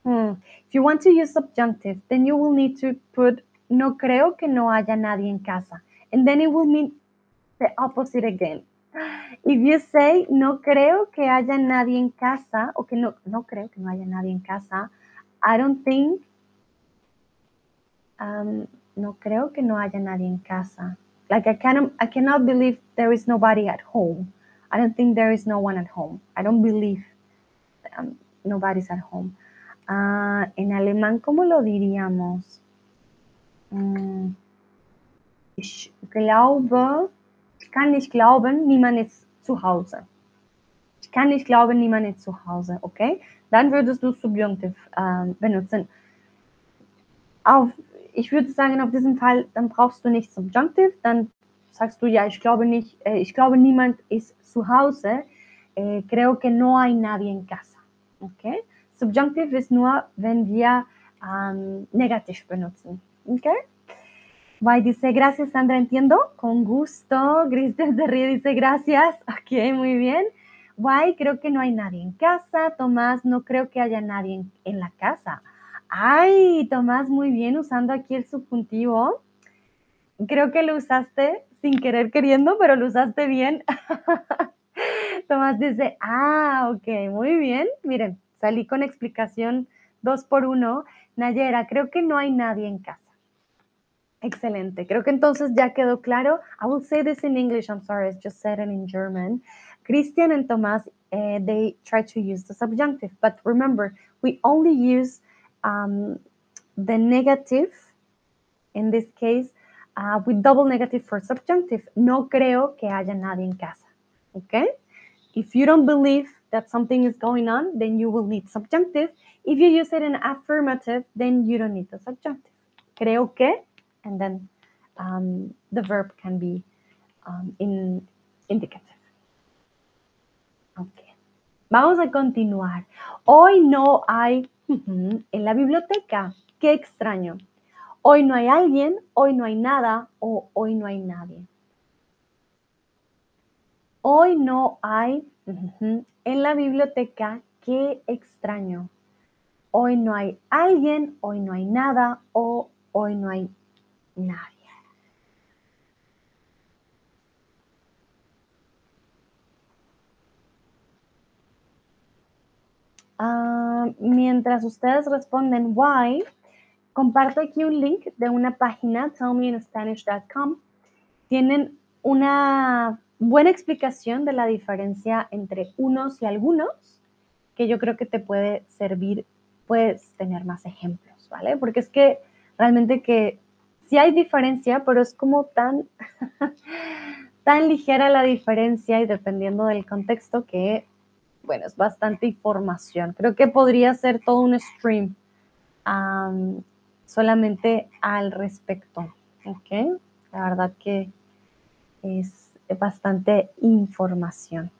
Hmm. If you want to use subjunctive, then you will need to put no creo que no haya nadie en casa. And then it will mean the opposite again. If you say no creo que haya nadie en casa, o que no, no creo que no haya nadie en casa, I don't think, um, no creo que no haya nadie en casa. Like I cannot, I cannot believe there is nobody at home. I don't think there is no one at home. I don't believe um, nobody's at home. Uh, en alemán, ¿cómo lo diríamos? Mm, ich glaube, ich kann nicht glauben, niemand ist zu Hause. Ich kann nicht glauben, niemand ist zu Hause, okay? Dann würdest du Subjunktiv äh, benutzen. Auf, ich würde sagen, auf diesem Fall, dann brauchst du nicht Subjunktiv, dann sagst du, ja, ich glaube nicht, äh, ich glaube, niemand ist zu Hause. Eh, creo que no hay nadie en casa, okay? Subjunktiv ist nur, wenn wir ähm, negativ benutzen, okay? Why dice, gracias Sandra, entiendo, con gusto. Cristian se ríe, dice, gracias. Ok, muy bien. Why, creo que no hay nadie en casa. Tomás, no creo que haya nadie en, en la casa. Ay, Tomás, muy bien, usando aquí el subjuntivo. Creo que lo usaste sin querer queriendo, pero lo usaste bien. Tomás dice, ah, ok, muy bien. Miren, salí con explicación dos por uno. Nayera, creo que no hay nadie en casa. Excelente. Creo que entonces ya quedó claro. I will say this in English. I'm sorry, I just said it in German. Christian and Thomas, uh, they try to use the subjunctive, but remember, we only use um, the negative, in this case, uh, with double negative for subjunctive. No creo que haya nadie en casa. Okay? If you don't believe that something is going on, then you will need subjunctive. If you use it in affirmative, then you don't need the subjunctive. Creo que and then um, the verb can be um, in indicative. Okay. Vamos a continuar. Hoy no hay en la biblioteca. Qué extraño. Hoy no hay alguien, hoy no hay nada o hoy no hay nadie. Hoy no hay en la biblioteca. Qué extraño. Hoy no hay alguien, hoy no hay nada o hoy no hay nadie. Ah, mientras ustedes responden why, comparto aquí un link de una página, tellmeinspanish.com. Tienen una buena explicación de la diferencia entre unos y algunos, que yo creo que te puede servir, puedes tener más ejemplos, ¿vale? Porque es que realmente que sí hay diferencia, pero es como tan, tan ligera la diferencia y dependiendo del contexto que, bueno, es bastante información. Creo que podría ser todo un stream solamente al respecto, ¿ok? La verdad que es bastante información.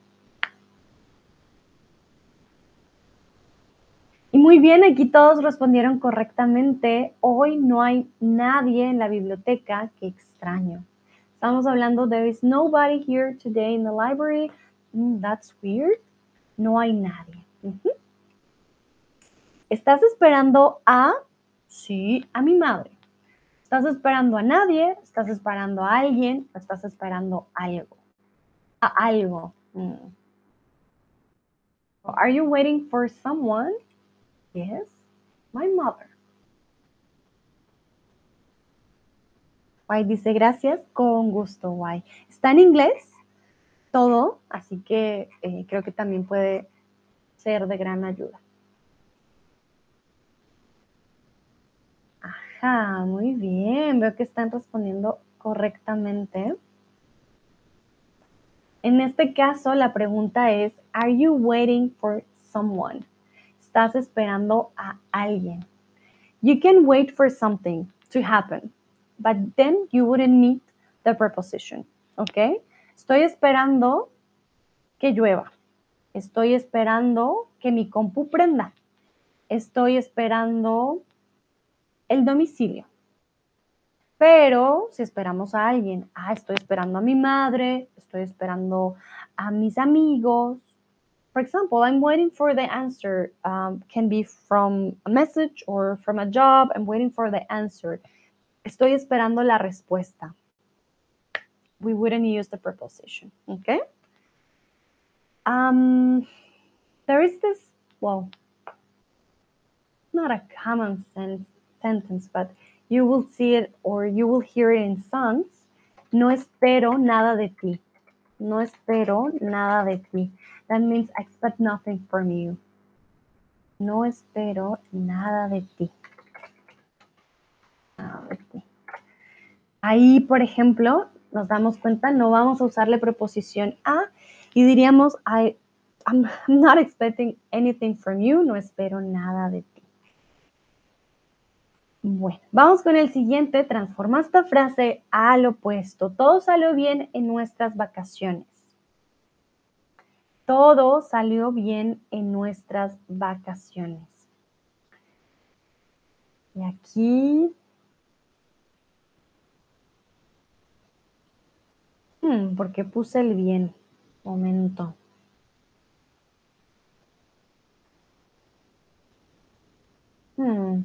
Y muy bien, aquí todos respondieron correctamente. Hoy no hay nadie en la biblioteca. Qué extraño. Estamos hablando, there is nobody here today in the library. Mm, that's weird. No hay nadie. ¿Estás esperando a? Sí, a mi madre. ¿Estás esperando a nadie? ¿Estás esperando a alguien? ¿O estás esperando algo? A algo. Mm. Are you waiting for someone? Yes, my mother. Why dice gracias, con gusto, Why. Está en inglés todo, así que eh, creo que también puede ser de gran ayuda. Ajá, muy bien, veo que están respondiendo correctamente. En este caso, la pregunta es, ¿Are you waiting for someone? ¿Estás esperando a alguien? You can wait for something to happen but then you wouldn't need the preposition, ¿ok? Estoy esperando que llueva. Estoy esperando que mi compu prenda. Estoy esperando el domicilio. Pero si esperamos a alguien, ah, estoy esperando a mi madre, estoy esperando a mis amigos. For example, I'm waiting for the answer. Um, can be from a message or from a job. I'm waiting for the answer. Estoy esperando la respuesta. We wouldn't use the preposition, okay? Um, there is this, well, not a common sense sentence, but you will see it or you will hear it in songs. No espero nada de ti. No espero nada de ti. That means I expect nothing from you. No espero nada de ti. Ahí, por ejemplo, nos damos cuenta, no vamos a usarle preposición a y diríamos, I, I'm not expecting anything from you, no espero nada de ti. Bueno, vamos con el siguiente, transforma esta frase al opuesto. Todo salió bien en nuestras vacaciones. Todo salió bien en nuestras vacaciones. Y aquí Hmm, porque puse el bien. Momento. Hmm.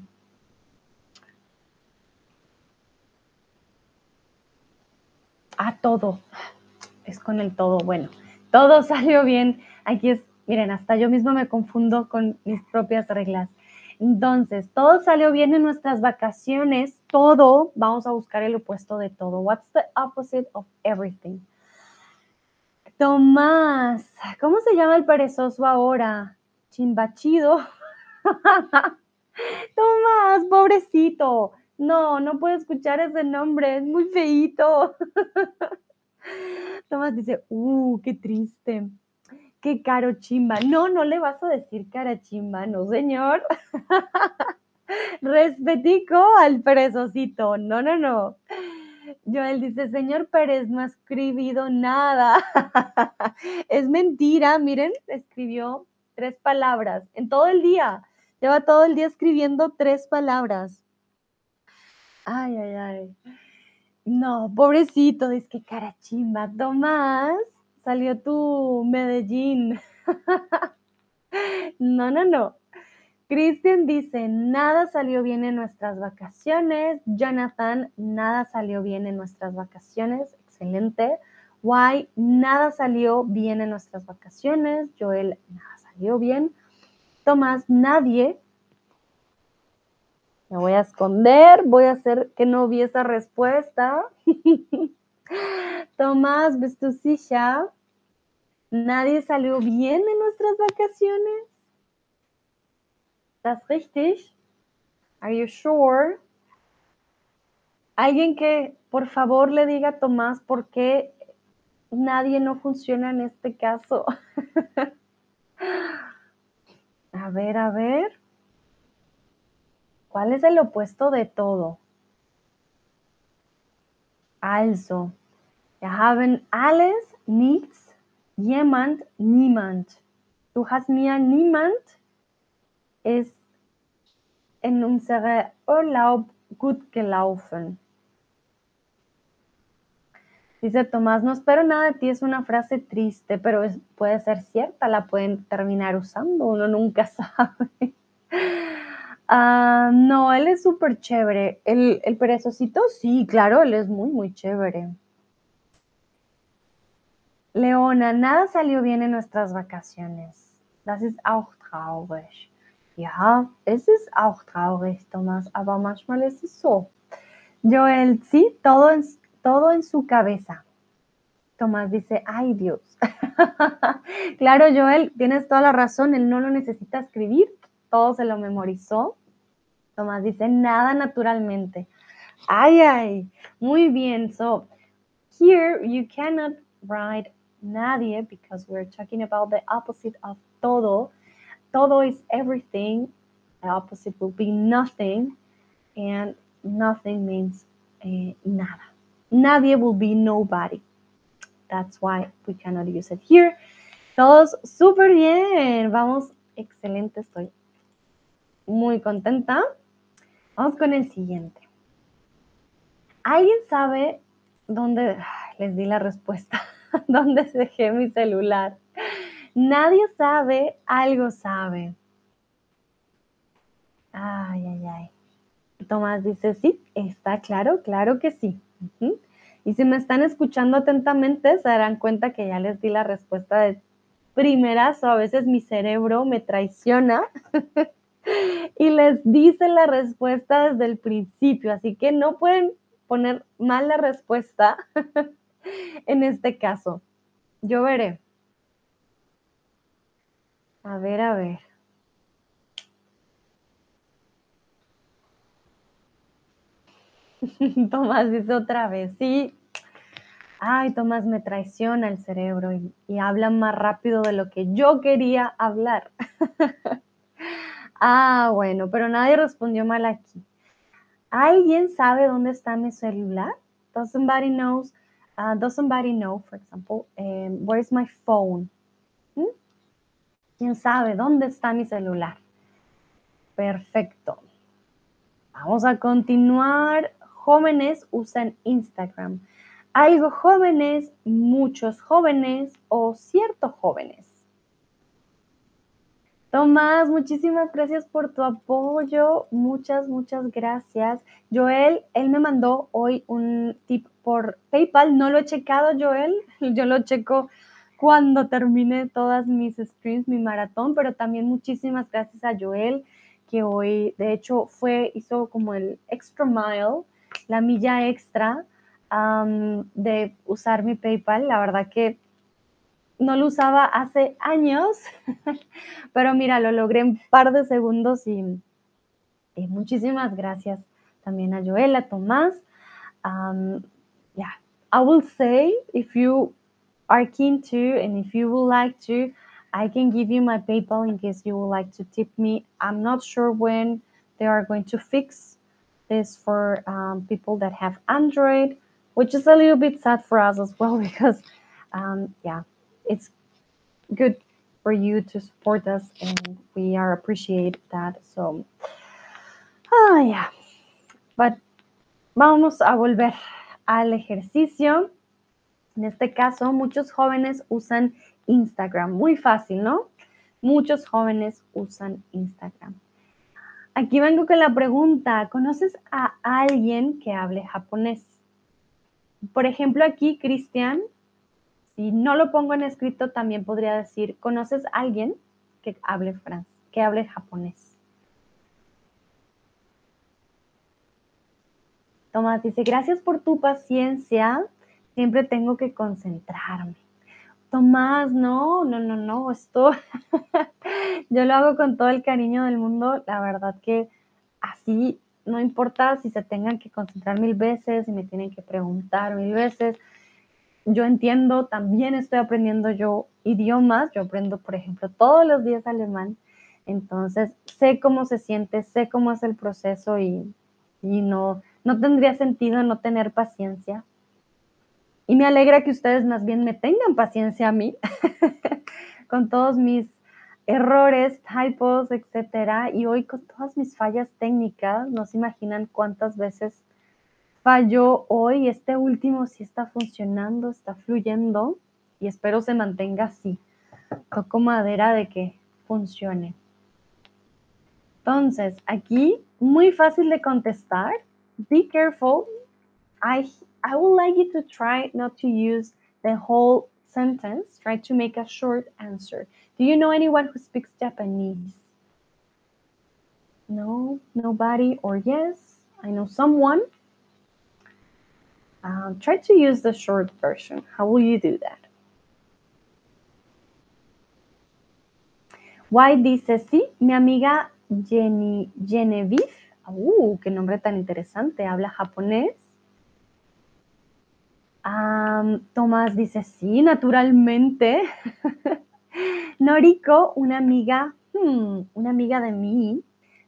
Ah, todo. Es con el todo. Bueno, todo salió bien. Aquí es, miren, hasta yo mismo me confundo con mis propias reglas. Entonces, todo salió bien en nuestras vacaciones. Todo, vamos a buscar el opuesto de todo. What's the opposite of everything? Tomás, ¿cómo se llama el perezoso ahora? Chimbachido. Tomás, pobrecito. No, no puedo escuchar ese nombre, es muy feito. Tomás dice, uh, qué triste qué caro chimba. No, no le vas a decir cara chimba, no, señor. Respetico al perezocito. No, no, no. Joel dice, señor Pérez, no ha escribido nada. es mentira, miren, escribió tres palabras en todo el día. Lleva todo el día escribiendo tres palabras. Ay, ay, ay. No, pobrecito, es que cara chimba. Tomás, salió tu Medellín. no, no, no. Cristian dice, nada salió bien en nuestras vacaciones. Jonathan, nada salió bien en nuestras vacaciones. Excelente. Why, nada salió bien en nuestras vacaciones. Joel, nada salió bien. Tomás, nadie. Me voy a esconder, voy a hacer que no vi esa respuesta. Tomás, ¿ves tu silla? Nadie salió bien en nuestras vacaciones. ¿Estás richtig? Are you sure? Alguien que por favor le diga a Tomás por qué nadie no funciona en este caso. a ver, a ver. ¿Cuál es el opuesto de todo? Also, wir haben alles, nichts, Jemand, niemand. Du hast mir niemand ist in unserem Urlaub gut gelaufen. Dice Tomás, no espero nada de ti, es una frase triste, pero puede ser cierta, la pueden terminar usando, uno nunca sabe. Ah, no, él es súper chévere. El, el perezosito, sí, claro, él es muy, muy chévere. Leona, nada salió bien en nuestras vacaciones. Das ist auch traurig. Ja, es ist auch traurig, Tomás, aber manchmal ist es so. Joel, sí, todo en, todo en su cabeza. Tomás dice, ay Dios. claro, Joel, tienes toda la razón, él no lo necesita escribir, todo se lo memorizó. Tomás dice, nada naturalmente. Ay, ay, muy bien. So, here you cannot write nadie because we're talking about the opposite of todo. Todo is everything. The opposite will be nothing. And nothing means eh, nada. Nadie will be nobody. That's why we cannot use it here. Todos súper bien. Vamos, excelente. Estoy muy contenta. Vamos con el siguiente. ¿Alguien sabe dónde? Les di la respuesta. ¿Dónde dejé mi celular? Nadie sabe, algo sabe. Ay, ay, ay. Tomás dice, sí, está claro, claro que sí. Y si me están escuchando atentamente, se darán cuenta que ya les di la respuesta de primeras o a veces mi cerebro me traiciona y les dice la respuesta desde el principio, así que no pueden poner mal la respuesta en este caso. Yo veré. A ver, a ver. Tomás dice otra vez, sí. Ay, Tomás me traiciona el cerebro y, habla más rápido de lo que yo quería hablar. ah, bueno, pero nadie respondió mal aquí. ¿Alguien sabe dónde está mi celular? Does somebody knows? Uh, does somebody know, for example, um, where's my phone? ¿Quién sabe dónde está mi celular? Perfecto. Vamos a continuar. Jóvenes usan Instagram. Algo jóvenes, muchos jóvenes o ciertos jóvenes. Tomás, muchísimas gracias por tu apoyo. Muchas, muchas gracias. Joel, él me mandó hoy un tip por PayPal. No lo he checado, Joel. Yo lo checo cuando termine todas mis streams, mi maratón, pero también muchísimas gracias a Joel, que hoy, de hecho, fue, hizo como el extra mile, la milla extra de usar mi PayPal. La verdad que no lo usaba hace años, pero mira, lo logré en un par de segundos y, muchísimas gracias también a Joel, a Tomás. Um, yeah, I will say if you are keen to and if you would like to, I can give you my PayPal in case you would like to tip me. I'm not sure when they are going to fix this for um, people that have Android, which is a little bit sad for us as well because, um, yeah, it's good for you to support us and we are appreciate that. So, ah, yeah. But vamos a volver al ejercicio. En este caso, muchos jóvenes usan Instagram. Muy fácil, ¿no? Muchos jóvenes usan Instagram. Aquí vengo con la pregunta, ¿conoces a alguien que hable japonés? Por ejemplo, aquí Cristian si no lo pongo en escrito, también podría decir, ¿conoces a alguien que hable francés, que hable japonés? Tomás dice, gracias por tu paciencia, siempre tengo que concentrarme. Tomás, no, no, no, no, esto yo lo hago con todo el cariño del mundo, la verdad que así no importa si se tengan que concentrar mil veces, si me tienen que preguntar mil veces, yo entiendo, también estoy aprendiendo yo idiomas, yo aprendo, por ejemplo, todos los días alemán, entonces sé cómo se siente, sé cómo es el proceso y, no, no tendría sentido no tener paciencia. Y me alegra que ustedes más bien me tengan paciencia a mí con todos mis errores, typos, etcétera. Y hoy con todas mis fallas técnicas, no se imaginan cuántas veces falló hoy. Este último sí está funcionando, está fluyendo y espero se mantenga así. Toco madera de que funcione. Entonces, aquí muy fácil de contestar. Be careful. I, I would like you to try not to use the whole sentence. Try to make a short answer. Do you know anyone who speaks Japanese? No, nobody, or yes, I know someone. Um, try to use the short version. How will you do that? Why dice sí, mi amiga Jenny, Genevieve, uh, qué nombre tan interesante, habla japonés. Um, Tomás dice sí, naturalmente. Noriko, una amiga, hmm, una amiga de mí.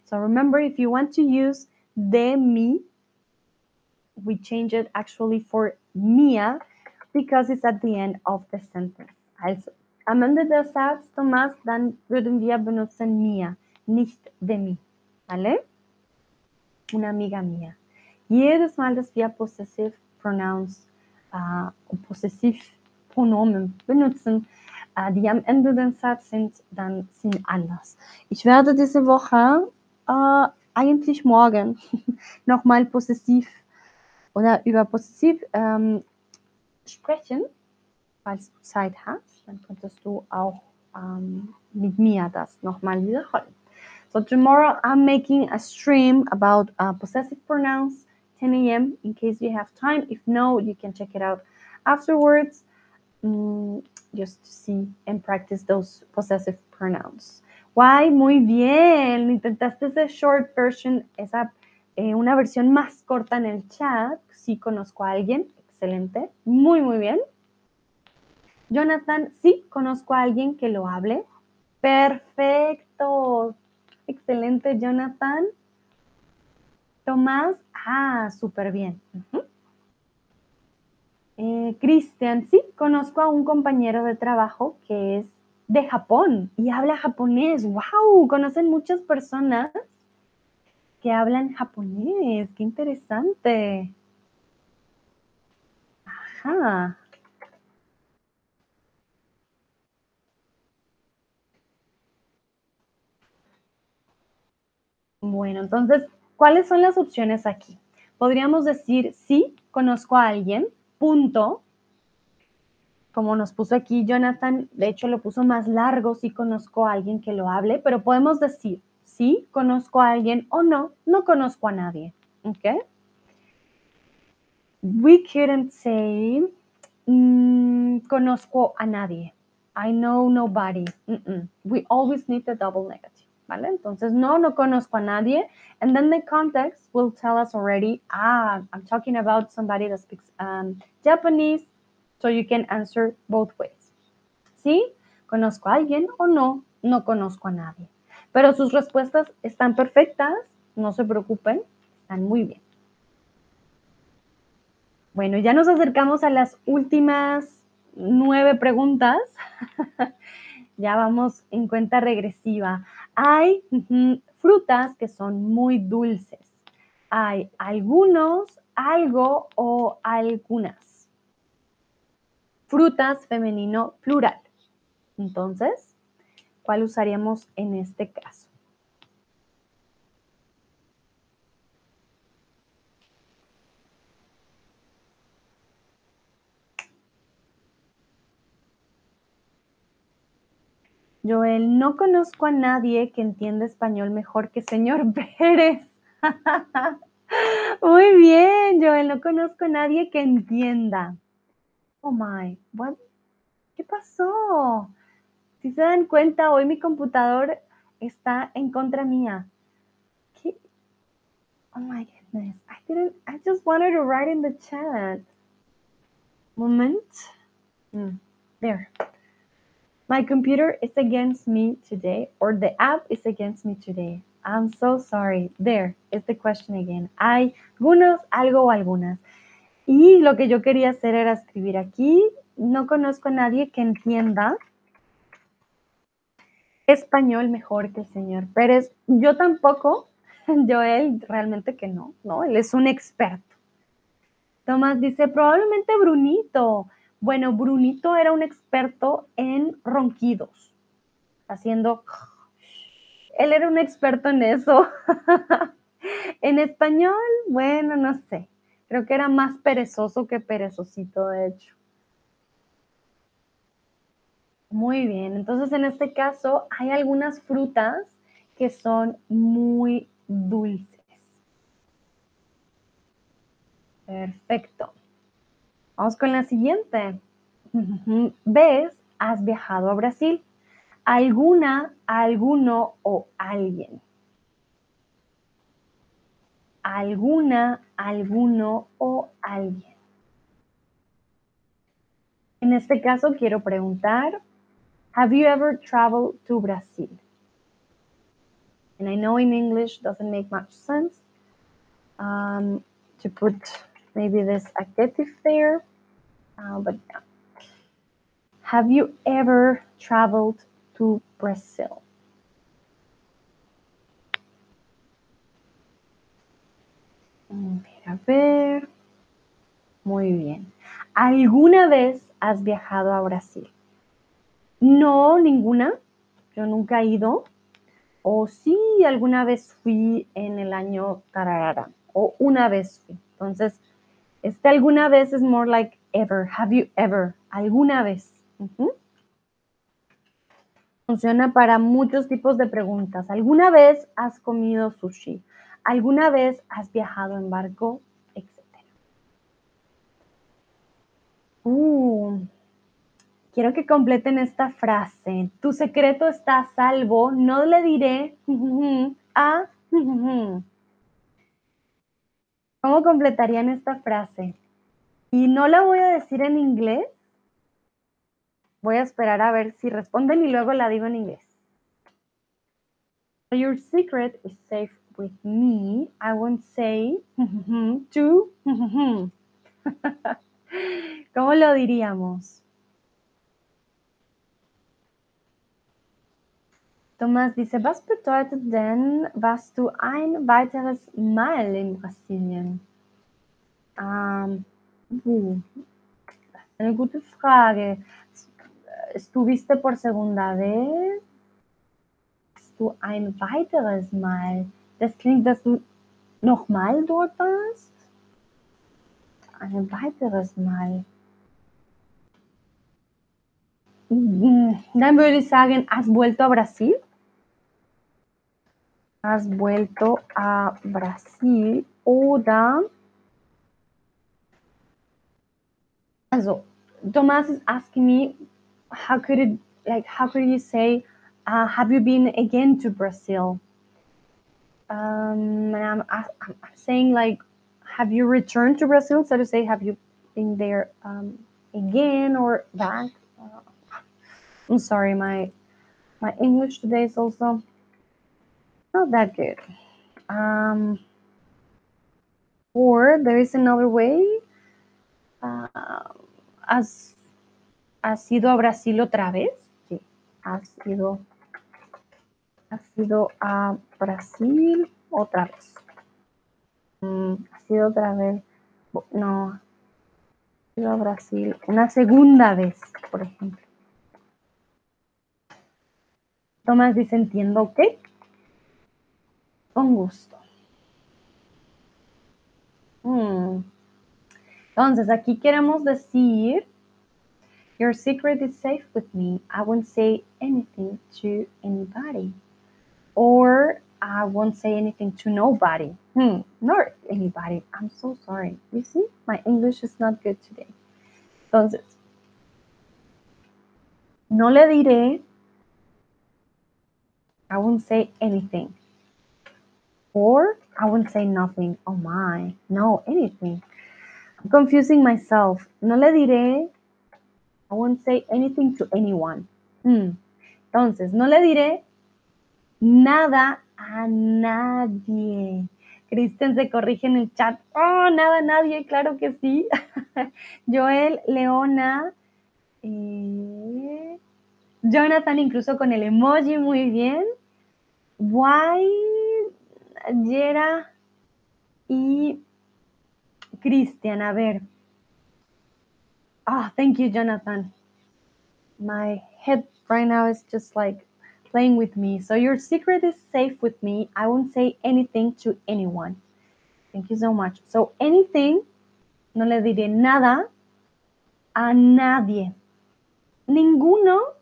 So remember, if you want to use de mi, we change it actually for mia because it's at the end of the sentence. Also, am Ende des Satzes, Thomas, dann würden wir benutzen mia, nicht de mi. ¿Vale? Una amiga mía. Jedes Mal, dass wir Possessive Pronouns, uh, Possessivpronomen benutzen, uh, die am Ende des Satzes sind, dann sind anders. Ich werde diese Woche uh, eigentlich morgen nochmal possessiv oder über possessiv ähm, sprechen, falls du Zeit hast, dann könntest du auch ähm, mit mir das nochmal wiederholen. So tomorrow I'm making a stream about uh, possessive pronouns, 10 a.m. in case you have time. If no, you can check it out afterwards, um, just to see and practice those possessive pronouns. Why? Muy bien. Intentaste ese short version, esa eh, una versión más corta en el chat. Sí conozco a alguien. Excelente. Muy, muy bien. Jonathan, sí conozco a alguien que lo hable. Perfecto. Excelente, Jonathan. Tomás, ah, súper bien. Eh, Cristian, sí, conozco a un compañero de trabajo que es de Japón y habla japonés. ¡Wow! Conocen muchas personas que hablan japonés. ¡Qué interesante! Ajá. Bueno, entonces, ¿cuáles son las opciones aquí? Podríamos decir, sí, conozco a alguien, punto, como nos puso aquí Jonathan, de hecho lo puso más largo, sí conozco a alguien que lo hable, pero podemos decir, sí, conozco a alguien o no, no conozco a nadie. ¿Ok? We couldn't say, mm, conozco a nadie. I know nobody. We always need the double negative. Entonces, no, no conozco a nadie. And then the context will tell us already, ah, I'm talking about somebody that speaks um, Japanese, So you can answer both ways. ¿Sí? ¿Conozco a alguien o no? No conozco a nadie. Pero sus respuestas están perfectas, no se preocupen, están muy bien. Bueno, ya nos acercamos a las últimas nueve preguntas. ya vamos en cuenta regresiva. Hay frutas que son muy dulces. Hay algunos, algo o algunas frutas femenino plural. Entonces, ¿cuál usaríamos en este caso? Joel, no conozco a nadie que entienda español mejor que señor Pérez. Muy bien, Joel, no conozco a nadie que entienda. Oh my, what? ¿Qué pasó? Si se dan cuenta, hoy mi computador está en contra mía. ¿Qué? Oh my goodness. I didn't, I just wanted to write in the chat. Moment. Mm, there. My computer is against me today, or the app is against me today. I'm so sorry. There is the question again. Hay algunos, algo o algunas. Y lo que yo quería hacer era escribir aquí, no conozco a nadie que entienda español mejor que el señor Pérez. Yo tampoco, Joel, realmente que no, ¿no? Él es un experto. Tomás dice, probablemente Brunito. Bueno, Brunito era un experto en ronquidos, haciendo... Él era un experto en eso. en español, bueno, no sé. Creo que era más perezoso que perezosito, de hecho. Muy bien, entonces en este caso hay algunas frutas que son muy dulces. Perfecto. Vamos con la siguiente. ¿Ves? Has viajado a Brasil. ¿Alguna, alguno o alguien? ¿Alguna, alguno o alguien? En este caso quiero preguntar, Have you ever traveled to Brazil? And I know in English doesn't make much sense um, to put maybe this adjective there, uh, but yeah. Have you ever traveled to Brazil? A ver. Muy bien. ¿Alguna vez has viajado a Brasil? No, ninguna. Yo nunca he ido. O sí, alguna vez fui en el año tararara. O una vez fui. Entonces, este alguna vez es more like ever. Have you ever? ¿Alguna vez? Funciona para muchos tipos de preguntas. ¿Alguna vez has comido sushi? ¿Alguna vez has viajado en barco? Etcétera. Uh, quiero que completen esta frase. Tu secreto está a salvo. No le diré a... ¿Cómo completarían esta frase? Y no la voy a decir en inglés. Voy a esperar a ver si responden y luego la digo en inglés. Your secret is safe with me. I won't say to. ¿Cómo lo diríamos? Thomas dice, was bedeutet denn, warst du ein weiteres Mal in Brasilien? Ähm, eine gute Frage. ¿Estuviste por segunda vez? Du ein weiteres Mal? Das klingt, dass du nochmal dort warst? Ein weiteres Mal. Dann würde ich sagen, has vuelto a Brasil? Has vuelto a Brasil oder also Thomas is asking me how could it like how could you say uh, have you been again to Brazil? Um, and I'm, I'm, saying like have you returned to Brazil? So to say have you been there um, again or back? Uh, I'm sorry my my English today is also not that good. Um, or there is another way. Uh, ¿has, ¿Has ido a Brasil otra vez? Sí, has ido, has ido a Brasil otra vez. Mm, has ido otra vez. No, has ido a Brasil una segunda vez, por ejemplo. Tomás dice, entiendo, ¿qué? Con gusto. Hmm. Entonces, aquí queremos decir, Your secret is safe with me. I won't say anything to anybody. Or I won't say anything to nobody. Hmm, not anybody. I'm so sorry. You see, my English is not good today. Entonces, no le diré, I won't say anything. Or I wouldn't say nothing. Oh my, no, anything. I'm confusing myself. No le diré. I won't say anything to anyone. Hmm. Entonces, no le diré nada a nadie. Kristen se corrige en el chat. Oh, nada a nadie, claro que sí. Joel, Leona, eh, Jonathan incluso con el emoji, muy bien. Why Yera y Cristian, a ver. Ah, thank you, Jonathan. My head right now is just like playing with me. So your secret is safe with me. I won't say anything to anyone. Thank you so much. So anything, no le diré nada a nadie. Ninguno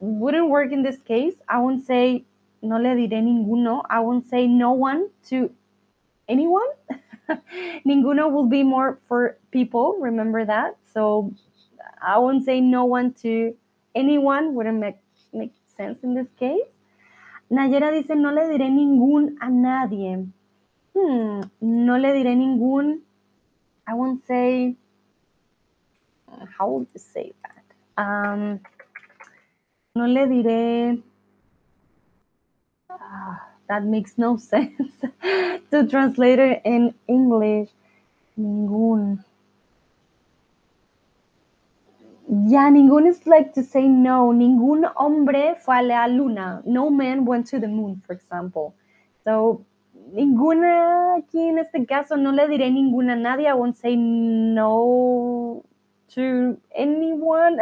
wouldn't work in this case. I won't say no le diré ninguno. I won't say no one to anyone. ninguno will be more for people. Remember that. So I won't say no one to anyone. Wouldn't make, make sense in this case. Nayera dice, no le diré ningún a nadie. Hmm, no le diré ningún. I won't say. How would you say that? Um, no le diré. Uh, that makes no sense to translate it in English. Ningún. Yeah, ningún is like to say no. Ningún hombre fue a la luna. No man went to the moon, for example. So, ninguna aquí en este caso no le diré ninguna a nadie. I won't say no to anyone.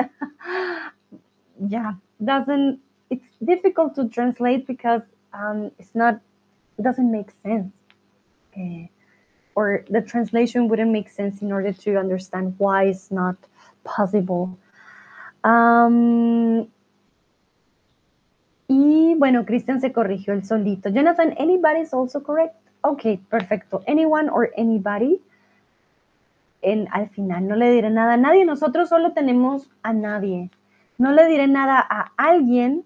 yeah, doesn't. It's difficult to translate because um, it's not. It doesn't make sense. Okay. Or the translation wouldn't make sense in order to understand why it's not possible. Um, y bueno, Christian se corrigió el solito. Jonathan, anybody is also correct? Ok, perfecto. Anyone or anybody. Al final, no le diré nada a nadie. Nosotros solo tenemos a nadie. No le diré nada a alguien.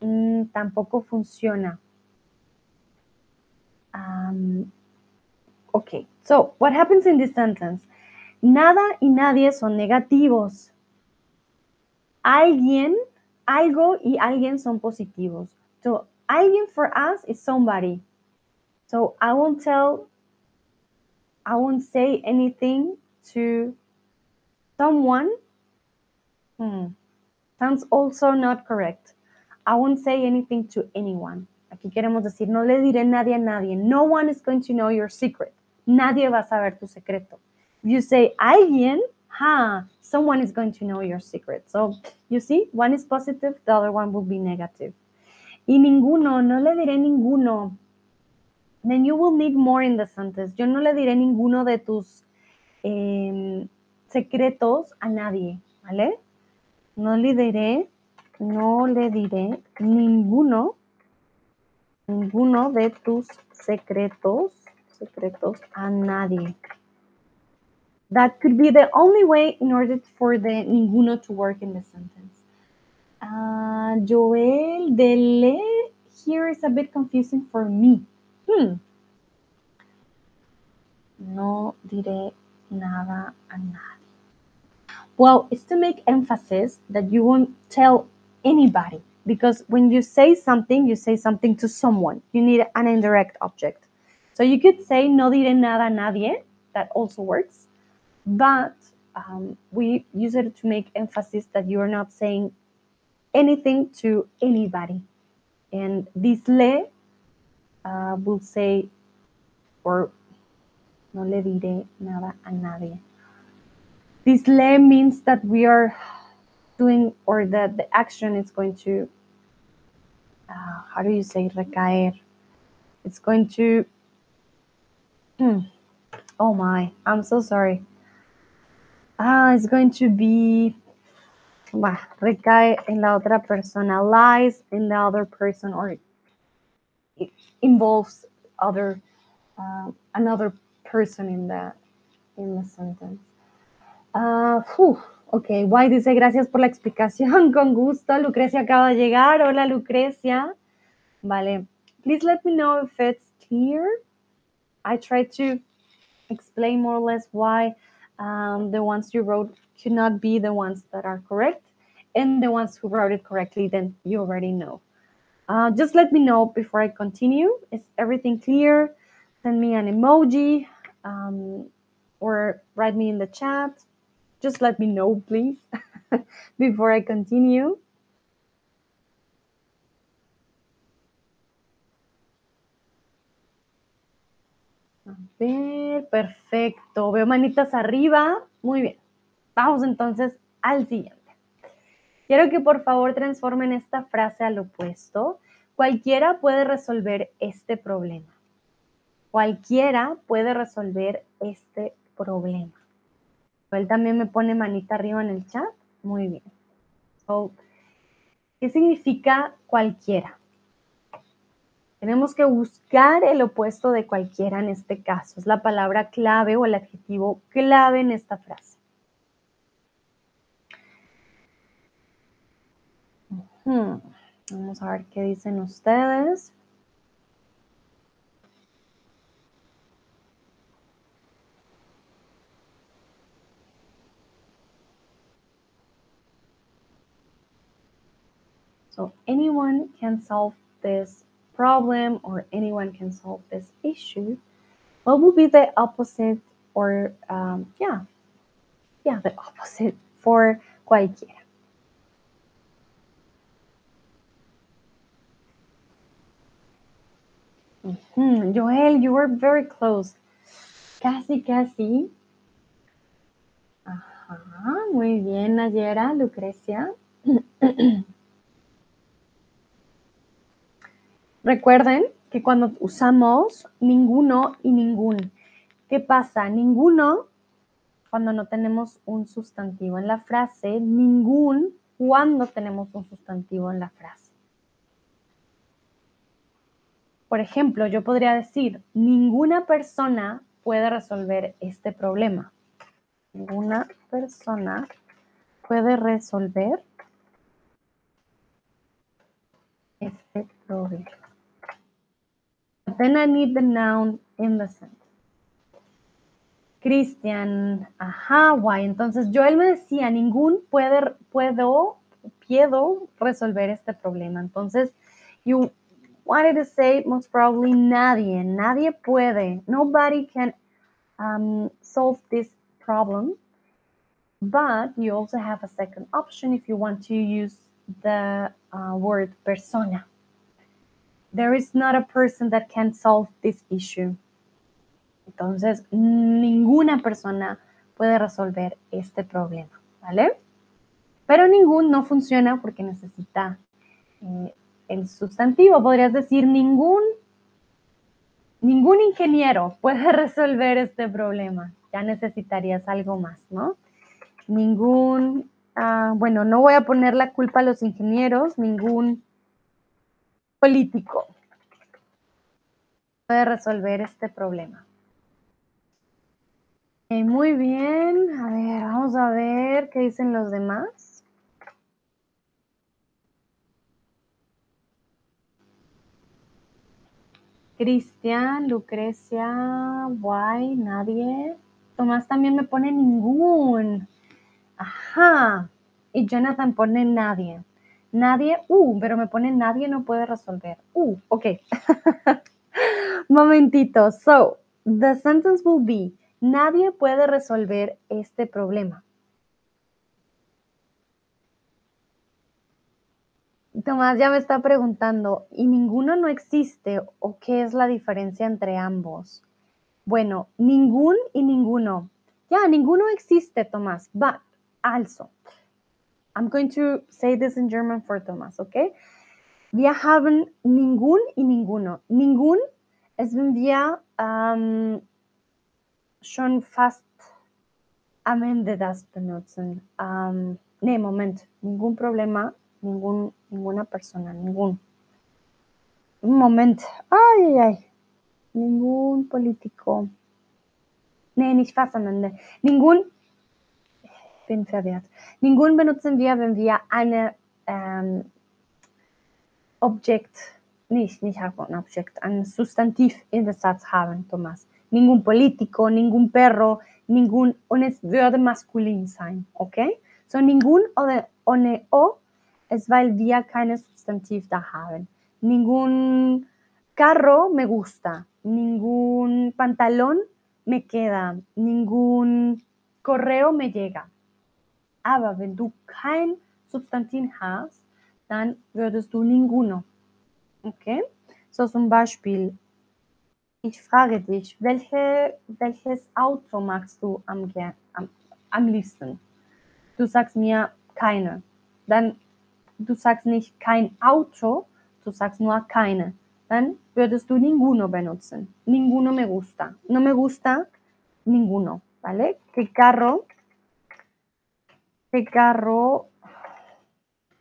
Mmm, tampoco funciona. Um, ok, so what happens in this sentence? Nada y nadie son negativos. Alguien, algo y alguien son positivos. So, alguien for us is somebody. So, I won't tell, I won't say anything to someone. Hmm. Sounds also not correct. I won't say anything to anyone. Aquí queremos decir, no le diré nadie a nadie. No one is going to know your secret. Nadie va a saber tu secreto. You say alguien, ha, someone is going to know your secret. So, you see, one is positive, the other one will be negative. Y ninguno, no le diré ninguno. Then you will need more in the sentence. Yo no le diré ninguno de tus eh, secretos a nadie, ¿vale? No le diré, no le diré ninguno, ninguno de tus secretos, secretos a nadie. That could be the only way in order for the ninguno to work in the sentence. Uh, Joel, the le here is a bit confusing for me. Hmm. No diré nada a nadie. Well, it's to make emphasis that you won't tell anybody because when you say something, you say something to someone. You need an indirect object. So you could say no diré nada a nadie. That also works. But um, we use it to make emphasis that you are not saying anything to anybody. And this le uh, will say, or no le diré nada a nadie. This le means that we are doing, or that the action is going to, uh, how do you say recaer? It's going to, hmm, oh my, I'm so sorry. Ah, it's going to be, bah, recae en la otra persona, lies in the other person, or it involves other, uh, another person in the, in the sentence. Uh, ok, White dice gracias por la explicación, con gusto. Lucrecia acaba de llegar. Hola, Lucrecia. Vale. Please let me know if it's clear. I tried to explain more or less why um, the ones you wrote could not be the ones that are correct. And the ones who wrote it correctly, then you already know. Uh, just let me know before I continue. Is everything clear? Send me an emoji um, or write me in the chat just let me know, please, before I continue. A ver, perfecto. Veo manitas arriba. Muy bien. Vamos entonces al siguiente. Quiero que por favor transformen esta frase al opuesto. Cualquiera puede resolver este problema. Cualquiera puede resolver este problema. Él también me pone manita arriba en el chat. Muy bien. ¿Qué significa cualquiera? Tenemos que buscar el opuesto de cualquiera en este caso. Es la palabra clave o el adjetivo clave en esta frase. Vamos a ver qué dicen ustedes. So anyone can solve this problem or anyone can solve this issue. What will be the opposite or um, yeah, yeah, the opposite for cualquiera? Mm -hmm. Joel, you were very close. Casi, casi. Ajá, muy bien, Nayera, Lucrecia. Recuerden que cuando usamos ninguno y ningún, ¿qué pasa? Ninguno cuando no tenemos un sustantivo en la frase, ningún cuando tenemos un sustantivo en la frase. Por ejemplo, yo podría decir, ninguna persona puede resolver este problema. Ninguna persona puede resolver este problema. Then I need the noun in the sentence. Cristian, ajá, guay. Entonces yo él me decía, ningún puede, puedo, puedo resolver este problema. Entonces, you wanted to say most probably nadie, nadie puede, nobody can um, solve this problem. But you also have a second option if you want to use the uh, word persona. There is not a person that can solve this issue. Entonces, ninguna persona puede resolver este problema, ¿vale? Pero ningún no funciona porque necesita eh, el sustantivo. Podrías decir ningún, ningún ingeniero puede resolver este problema. Ya necesitarías algo más, ¿no? Ningún, ah, bueno, no voy a poner la culpa a los ingenieros, ningún político puede resolver este problema. muy bien, a ver, vamos a ver qué dicen los demás. Cristian, Lucrecia, Guay, nadie. Tomás también me pone ningún. Ajá. Y Jonathan pone nadie. Nadie, uh, pero me pone nadie no puede resolver. Uh, ok. Momentito. So, the sentence will be, nadie puede resolver este problema. Tomás ya me está preguntando, ¿y ninguno no existe o qué es la diferencia entre ambos? Bueno, ningún y ninguno. Ya, ninguno existe, Tomás, but also. I'm going to say this in German for Thomas, okay? Wir haben ningún y ninguno. Ningún es wenn wir ähm, schon fast am Ende das benutzen. Ähm, nee, Moment. Ningún problema, ningún, ninguna persona, ningún. Un Moment. Ay, ay, ay. Ningún político. Nee, nicht fast am Ende. Ningún bin verwirrt. Ningún benutzen wir, wenn wir eine ähm, Objekt, nicht, nicht ein Objekt, ein Substantiv in den Satz haben, Thomas. Ningún político, ningún perro, ningún, und es würde maskulin sein, okay? So ningún oder ohne O es weil wir keine Substantiv da haben. Ningún carro me gusta, ningún pantalón me queda, ningún correo me llega. Aber wenn du kein Substantiv hast, dann würdest du ninguno. Okay? So zum Beispiel, ich frage dich, welche, welches Auto magst du am, am, am liebsten? Du sagst mir keine. Dann du sagst nicht kein Auto, du sagst nur keine. Dann würdest du ninguno benutzen. Ninguno me gusta. No me gusta ninguno, ¿vale? ¿Qué carro? ¿Qué carro?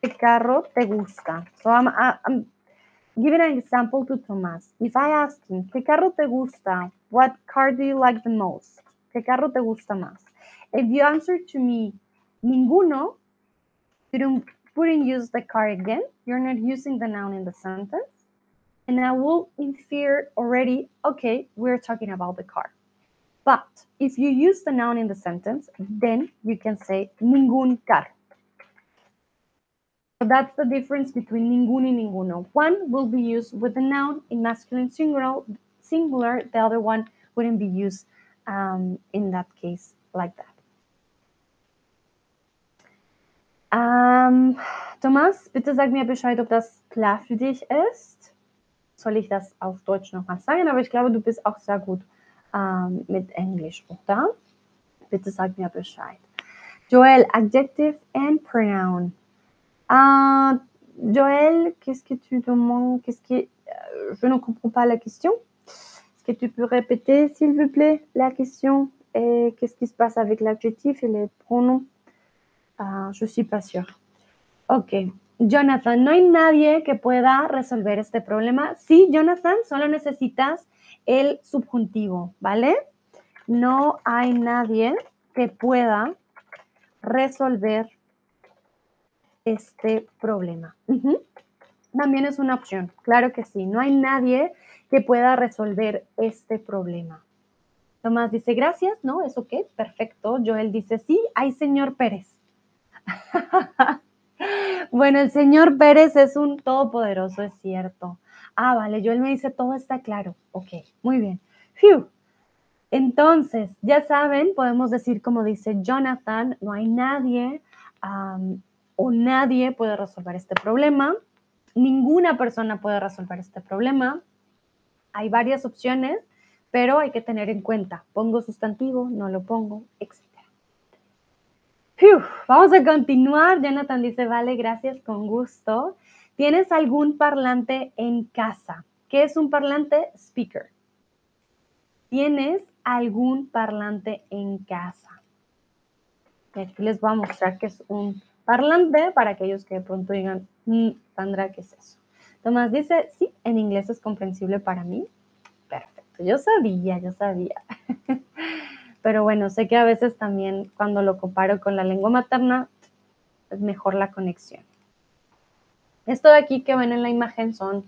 ¿Qué carro te gusta? So I'm, I'm giving an example to Thomas. If I ask him, ¿qué carro te gusta? What car do you like the most? ¿Qué carro te gusta más? If you answer to me, ninguno, you don't, wouldn't use the car again. You're not using the noun in the sentence. And I will infer already, okay, we're talking about the car. But if you use the noun in the sentence, then you can say ningún carro. So that's the difference between ningún y ninguno. One will be used with the noun in masculine singular, singular. The other one wouldn't be used um, in that case like that. Ähm, Thomas, bitte sag mir Bescheid, ob das klar für dich ist. Soll ich das auf Deutsch nochmal sagen? Aber ich glaube, du bist auch sehr gut ähm, mit Englisch, oder? Bitte sag mir Bescheid. Joël, adjective and pronoun. Uh, Joël, qu'est-ce que tu demandes? Qu'est-ce que euh, je ne comprends pas la question. Est-ce que tu peux répéter, s'il vous plaît, la question? Et qu'est-ce qui se passe avec l'adjectif et les pronoms? Uh, Je suis pas sûre. Ok. Jonathan, no hay nadie que pueda resolver este problema. Sí, Jonathan, solo necesitas el subjuntivo, ¿vale? No hay nadie que pueda resolver este problema. También es una opción, claro que sí. No hay nadie que pueda resolver este problema. Tomás dice, gracias, ¿no? ¿Es ok? Perfecto. Joel dice, sí, hay señor Pérez. bueno, el señor Pérez es un todopoderoso, es cierto. Ah, vale, Joel me dice, todo está claro. Ok, muy bien. Entonces, ya saben, podemos decir como dice Jonathan, no hay nadie o nadie puede resolver este problema. Ninguna persona puede resolver este problema. Hay varias opciones, pero hay que tener en cuenta, pongo sustantivo, no lo pongo, etc. vamos a continuar. Jonathan dice, vale, gracias, con gusto. ¿Tienes algún parlante en casa? ¿Qué es un parlante? Speaker. ¿Tienes algún parlante en casa? aquí les voy a mostrar que es un parlante para aquellos que de pronto digan, mm, Sandra, ¿qué es eso? Tomás dice, sí, en inglés es comprensible para mí. Perfecto, yo sabía, yo sabía. Pero bueno, sé que a veces también cuando lo comparo con la lengua materna, es mejor la conexión. Esto de aquí que ven en la imagen son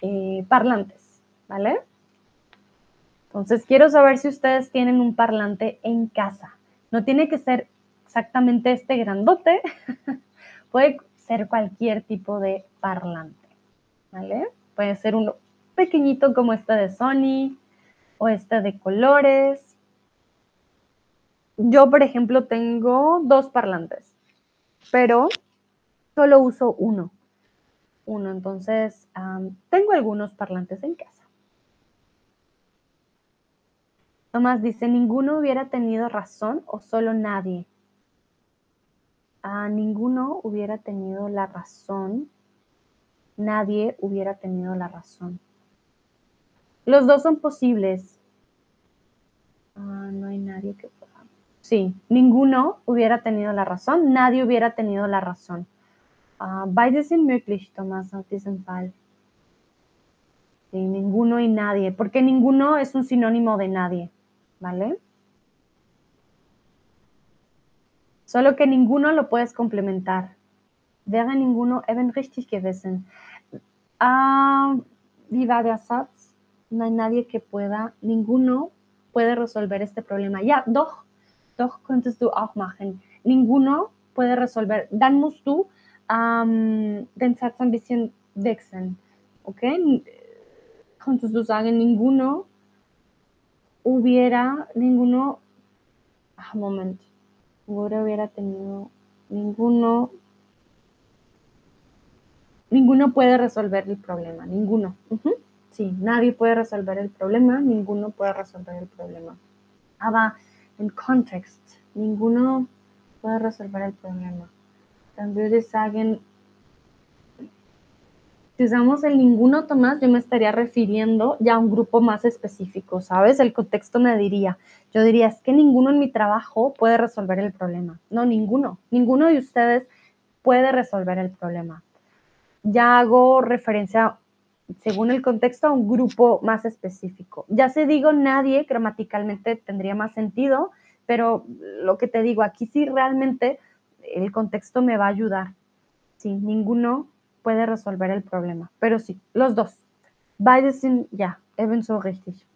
eh, parlantes, ¿vale? Entonces quiero saber si ustedes tienen un parlante en casa. No tiene que ser exactamente este grandote, puede ser cualquier tipo de parlante, ¿vale? Puede ser uno pequeñito como este de Sony o este de colores. Yo, por ejemplo, tengo dos parlantes, pero solo uso uno. Uno, entonces tengo algunos parlantes en casa. Tomás dice, ninguno hubiera tenido razón o solo nadie ninguno hubiera tenido la razón, nadie hubiera tenido la razón. Los dos son posibles. Ah, no hay nadie que pueda. Sí, ninguno hubiera tenido la razón, nadie hubiera tenido la razón. Beides sind möglich, Thomas, auf diesem Fall. Sí, ninguno y nadie, porque ninguno es un sinónimo de nadie, ¿vale? Solo que ninguno lo puedes complementar. Wäre ninguno eben richtig gewesen. Ah, wie war der Satz? No hay nadie que pueda, ninguno puede resolver este problema. Ja, doch, doch könntest du auch machen. Ninguno puede resolver. Dann musst du ähm, den Satz ein bisschen wechseln. Okay? Könntest du sagen, ninguno hubiera, ninguno, ah, Moment, hubiera tenido ninguno, ninguno puede resolver el problema, ninguno. sí, nadie puede resolver el problema, ninguno puede resolver el problema. Aber en Kontext, ninguno puede resolver el problema. Ich sagen, si usamos el ninguno, Tomás, yo me estaría refiriendo ya a un grupo más específico, ¿sabes? El contexto me diría, yo diría, es que ninguno en mi trabajo puede resolver el problema. No, ninguno. Ninguno de ustedes puede resolver el problema. Ya hago referencia, según el contexto, a un grupo más específico. Ya se digo nadie, gramaticalmente tendría más sentido, pero lo que te digo, aquí sí realmente el contexto me va a ayudar. Sí, ninguno puede resolver el problema. Pero sí, los dos. Beide sind, ebenso richtig.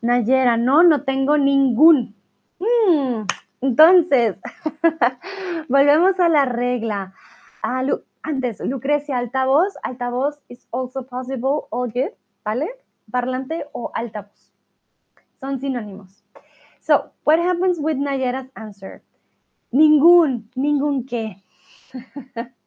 Nayera, no, no tengo ningún. Mm, entonces, volvemos a la regla. Ah, antes, Lucrecia, altavoz. Altavoz is also possible, all good, ¿vale? Parlante o altavoz. Son sinónimos. So, what happens with Nayera's answer? Ningún, ningún qué.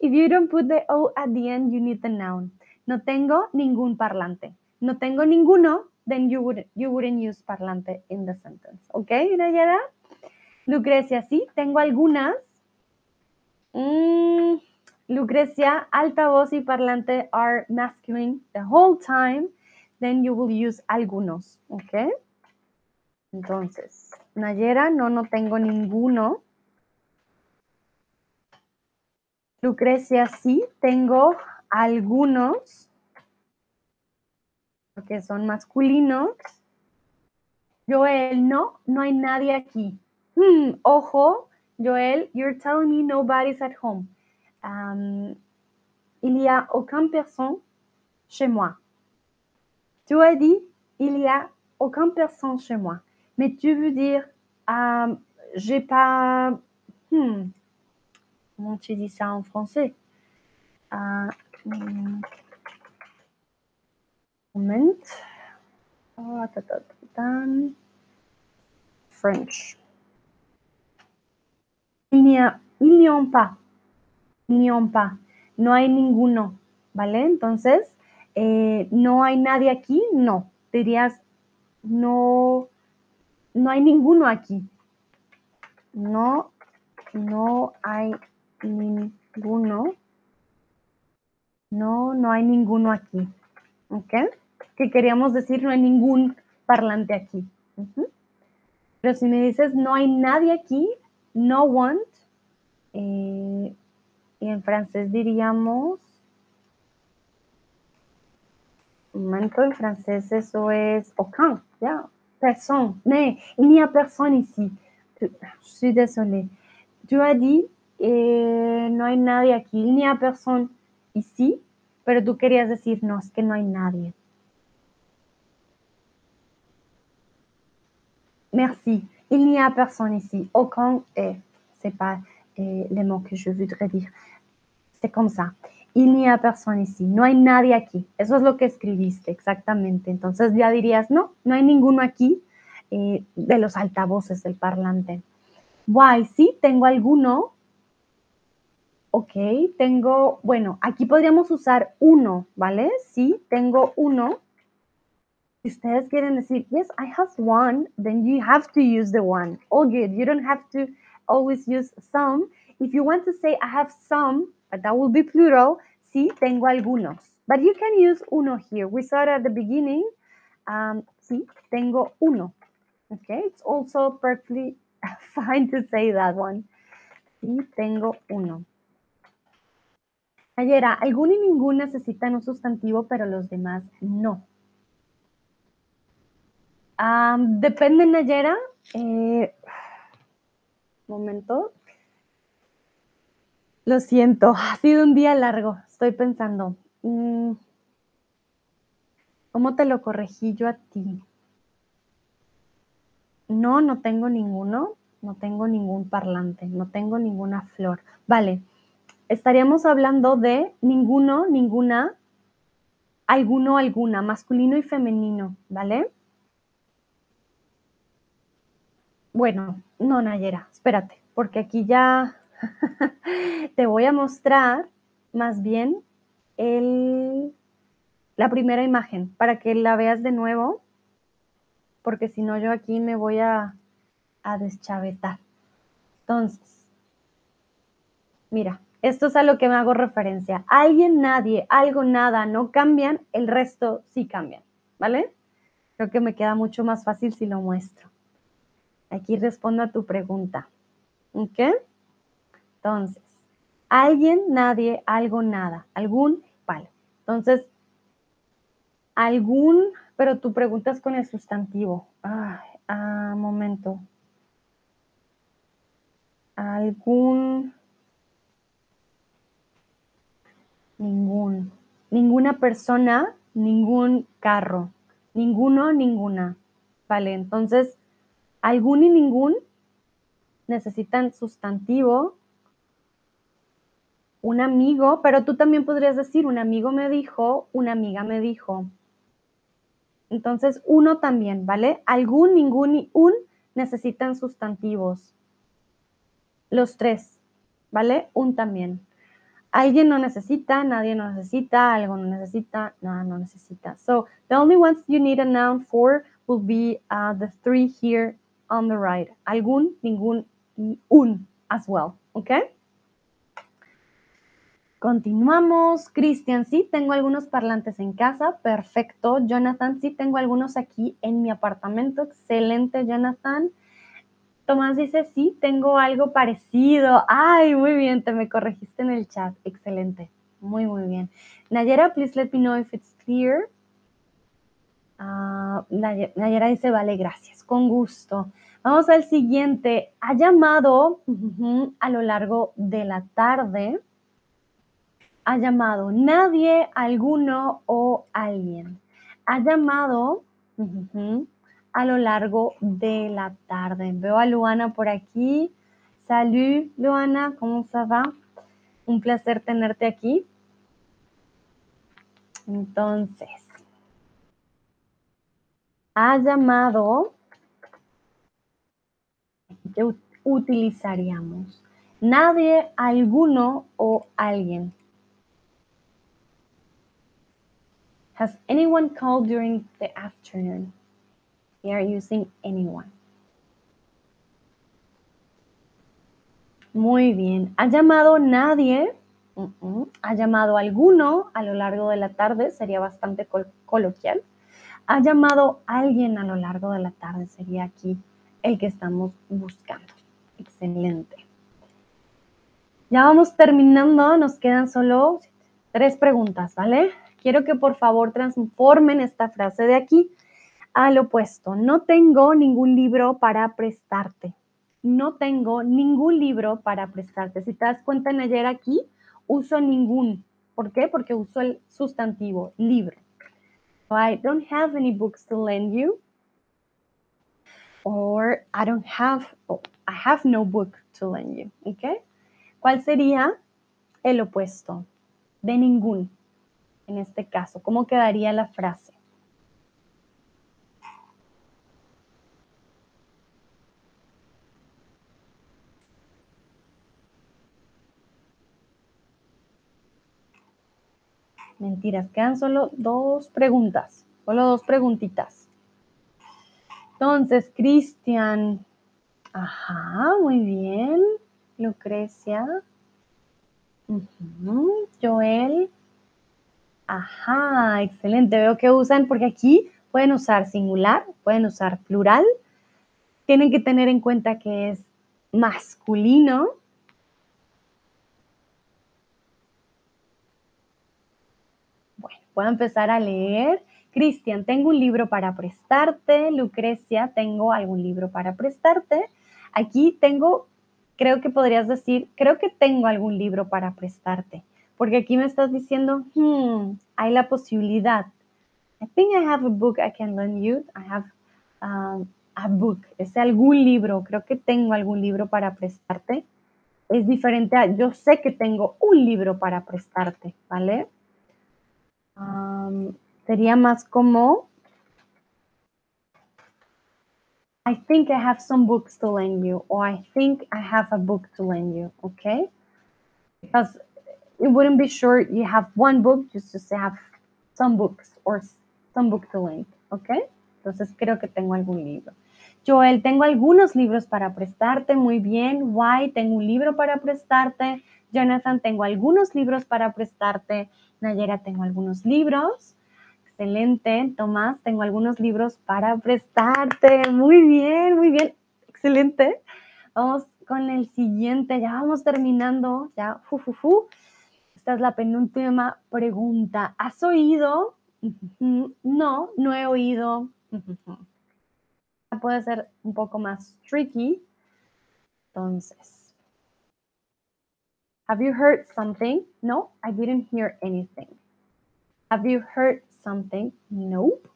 If you don't put the O at the end, you need the noun. No tengo ningún parlante. No tengo ninguno, then you, would, you wouldn't use parlante in the sentence. ¿Ok, Nayara? Lucrecia, sí, tengo algunas. Mm, Lucrecia, altavoz y parlante are masculine the whole time. Then you will use algunos. ¿Ok? Entonces, Nayera, no, no tengo ninguno. Lucrecia, sí, tengo algunos que son masculinos. Joel, no, no hay nadie aquí. Hmm, ojo, Joel, you're telling me nobody's at home. Um, il y a aucune personne chez moi. Tu as dit, il y a aucune personne chez moi. Mais tu veux dire, um, j'ai pas. Hmm, comment tu dis ça en français uh, moment. Oh, French. Il n'y a, il n'y a pas. Il n'y pas. No hay ninguno, ¿vale? Entonces, eh, no hay nadie aquí, no. Dirías, no, no hay ninguno aquí. No, no hay ninguno. No, no hay ninguno aquí. ¿Ok? Que queríamos decir no hay ningún parlante aquí. Pero si me dices no hay nadie aquí, no one, eh, en francés diríamos, un momento, en francés eso es aucun, ya, personne, mais il n'y a personne ici. Je suis désolée. Tu as dit eh, no hay nadie aquí, ni a persona y sí, pero tú querías decir, no, es que no hay nadie. Merci. Il n'y a personne ici. Aucun est. C'est pas eh, le mot que je voudrais dire. C'est comme ça. Il n'y a personne ici. No hay nadie aquí. Eso es lo que escribiste, exactamente. Entonces ya dirías, no, no hay ninguno aquí eh, de los altavoces del parlante. Why, sí, tengo alguno, Ok, tengo, bueno, aquí podríamos usar uno, ¿vale? Sí, tengo uno. Si ustedes quieren decir, yes, I have one, then you have to use the one. All good. You don't have to always use some. If you want to say, I have some, but that will be plural, sí, tengo algunos. But you can use uno here. We saw it at the beginning. Um, sí, tengo uno. Okay, it's also perfectly fine to say that one. Sí, tengo uno. Nayera, algún y ningún necesitan un sustantivo, pero los demás no. depende, Nayera. Eh, momento. Lo siento, ha sido un día largo. Estoy pensando. Mm, ¿Cómo te lo corregí yo a ti? No, no tengo ninguno. No tengo ningún parlante. No tengo ninguna flor. Vale estaríamos hablando de ninguno, ninguna, alguno, alguna, masculino y femenino, ¿vale? Bueno, no, Nayera, espérate, porque aquí ya te voy a mostrar más bien el, la primera imagen para que la veas de nuevo, porque si no yo aquí me voy a, a deschavetar. Entonces, mira, esto es a lo que me hago referencia. Alguien, nadie, algo, nada no cambian, el resto sí cambian, ¿vale? Creo que me queda mucho más fácil si lo muestro. Aquí respondo a tu pregunta. ¿Ok? Entonces, alguien, nadie, algo, nada. Algún, vale. Entonces, algún, pero tu pregunta es con el sustantivo. Ay, ah, momento. Algún, ningún, ninguna persona, ningún carro, ninguno, ninguna. Vale, entonces, algún y ningún necesitan sustantivo, un amigo, pero tú también podrías decir, un amigo me dijo, una amiga me dijo. Entonces, uno también, ¿vale? Algún, ningún y un necesitan sustantivos. Los tres, ¿vale? Un también. Alguien no necesita, nadie no necesita, algo no necesita, nada no necesita. So, the only ones you need a noun for will be uh, the three here on the right. Algún, ningún y un as well, ¿ok? Continuamos. Cristian, sí, tengo algunos parlantes en casa. Perfecto. Jonathan, sí, tengo algunos aquí en mi apartamento. Excelente, Jonathan. Tomás dice, sí, tengo algo parecido. Ay, muy bien, te me corregiste en el chat. Excelente. Muy, muy bien. Nayera, please let me know if it's clear. Uh, Nayera dice, vale, gracias. Con gusto. Vamos al siguiente. Ha llamado a lo largo de la tarde ha llamado nadie, alguno o alguien. Ha llamado a lo largo de la tarde. Veo a Luana por aquí. Salud, Luana, ¿cómo se va? Un placer tenerte aquí. Entonces, ha llamado, ¿qué utilizaríamos? Nadie, alguno o alguien. Has anyone called during the afternoon? We are using anyone. Muy bien. ¿Ha llamado nadie? ¿Ha llamado alguno a lo largo de la tarde? Sería bastante coloquial. ¿Ha llamado alguien a lo largo de la tarde? Sería aquí el que estamos buscando. Excelente. Ya vamos terminando. Nos quedan solo tres preguntas, ¿vale? quiero que por favor transformen esta frase de aquí al opuesto. No tengo ningún libro para prestarte. No tengo ningún libro para prestarte. Si te das cuenta en ayer aquí, uso ningún. ¿Por qué? Porque uso el sustantivo libro. I don't have any books to lend you. Or I don't have, oh, I have no book to lend you. ¿Ok? ¿Cuál sería el opuesto de ningún? en este caso? ¿Cómo quedaría la frase? Mentiras, quedan solo dos preguntas, solo dos preguntitas. Entonces, Cristian, ajá, muy bien. Lucrecia, Joel, Ajá, excelente. Veo que usan, porque aquí pueden usar singular, pueden usar plural. Tienen que tener en cuenta que es masculino. Puedo empezar a leer. Cristian, tengo un libro para prestarte. Lucrecia, tengo algún libro para prestarte. Aquí tengo, creo que podrías decir, creo que tengo algún libro para prestarte. Porque aquí me estás diciendo, hmm, hay la posibilidad. I think I have a book I can lend you. I have um, a book. Es algún libro. Creo que tengo algún libro para prestarte. Es diferente a yo sé que tengo un libro para prestarte, ¿vale? Um, sería más como I think I have some books to lend you, or I think I have a book to lend you, okay? Because it wouldn't be sure you have one book just to have some books or some book to lend, ¿ok? Entonces creo que tengo algún libro. Joel, tengo algunos libros para prestarte, muy bien. Why, tengo un libro para prestarte. Jonathan, tengo algunos libros para prestarte. Nayera, tengo algunos libros. Excelente. Tomás, tengo algunos libros para prestarte. Muy bien, muy bien. Excelente. Vamos con el siguiente. Ya vamos terminando. Ya, fu, fu, fu. Esta es la penúltima pregunta. ¿Has oído? No, no he oído. Puede ser un poco más tricky. Entonces, have you heard something? No, I didn't hear anything. Have you heard something? Nope.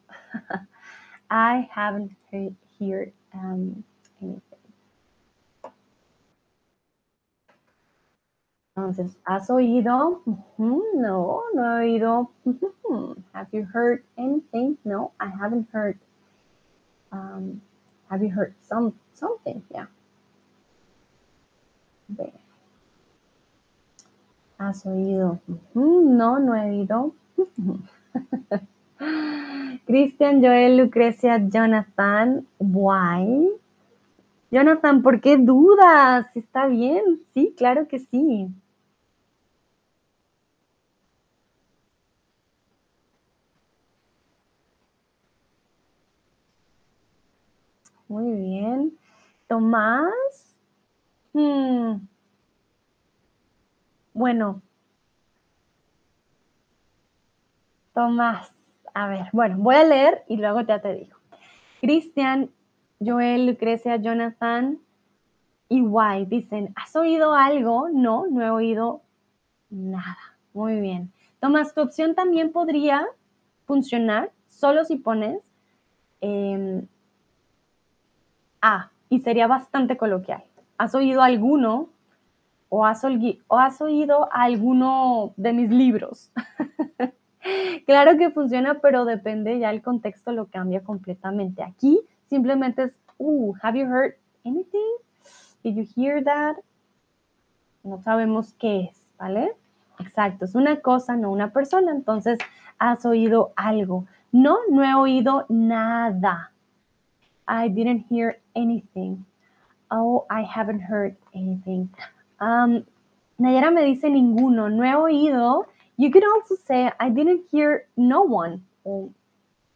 I haven't heard, heard um, anything. Entonces, ¿has oído? No, no he oído. Have you heard anything? No, I haven't heard. Um, have you heard some something? Yeah. ¿Has oído? No, no he oído. Cristian, Joel, Lucrecia, Jonathan, why? Jonathan, ¿por qué dudas? ¿Está bien? Sí, claro que sí. Muy bien. Tomás. Hmm. Bueno. Tomás. A ver, bueno, voy a leer y luego ya te digo. Cristian, Joel, Lucrecia, Jonathan y White dicen, ¿has oído algo? No, no he oído nada. Muy bien. Tomás, tu opción también podría funcionar solo si pones em, a y sería bastante coloquial. ¿Has oído alguno o has, o has oído alguno de mis libros? claro que funciona, pero depende ya el contexto lo cambia completamente. Aquí simplemente es, uh, have you heard anything? Did you hear that? No sabemos qué es, ¿vale? Exacto, es una cosa, no una persona. Entonces, has oído algo. No, no he oído nada. I didn't hear anything. Oh, I haven't heard anything. Um, Nayara me dice ninguno. No he oído. You could also say, I didn't hear no one.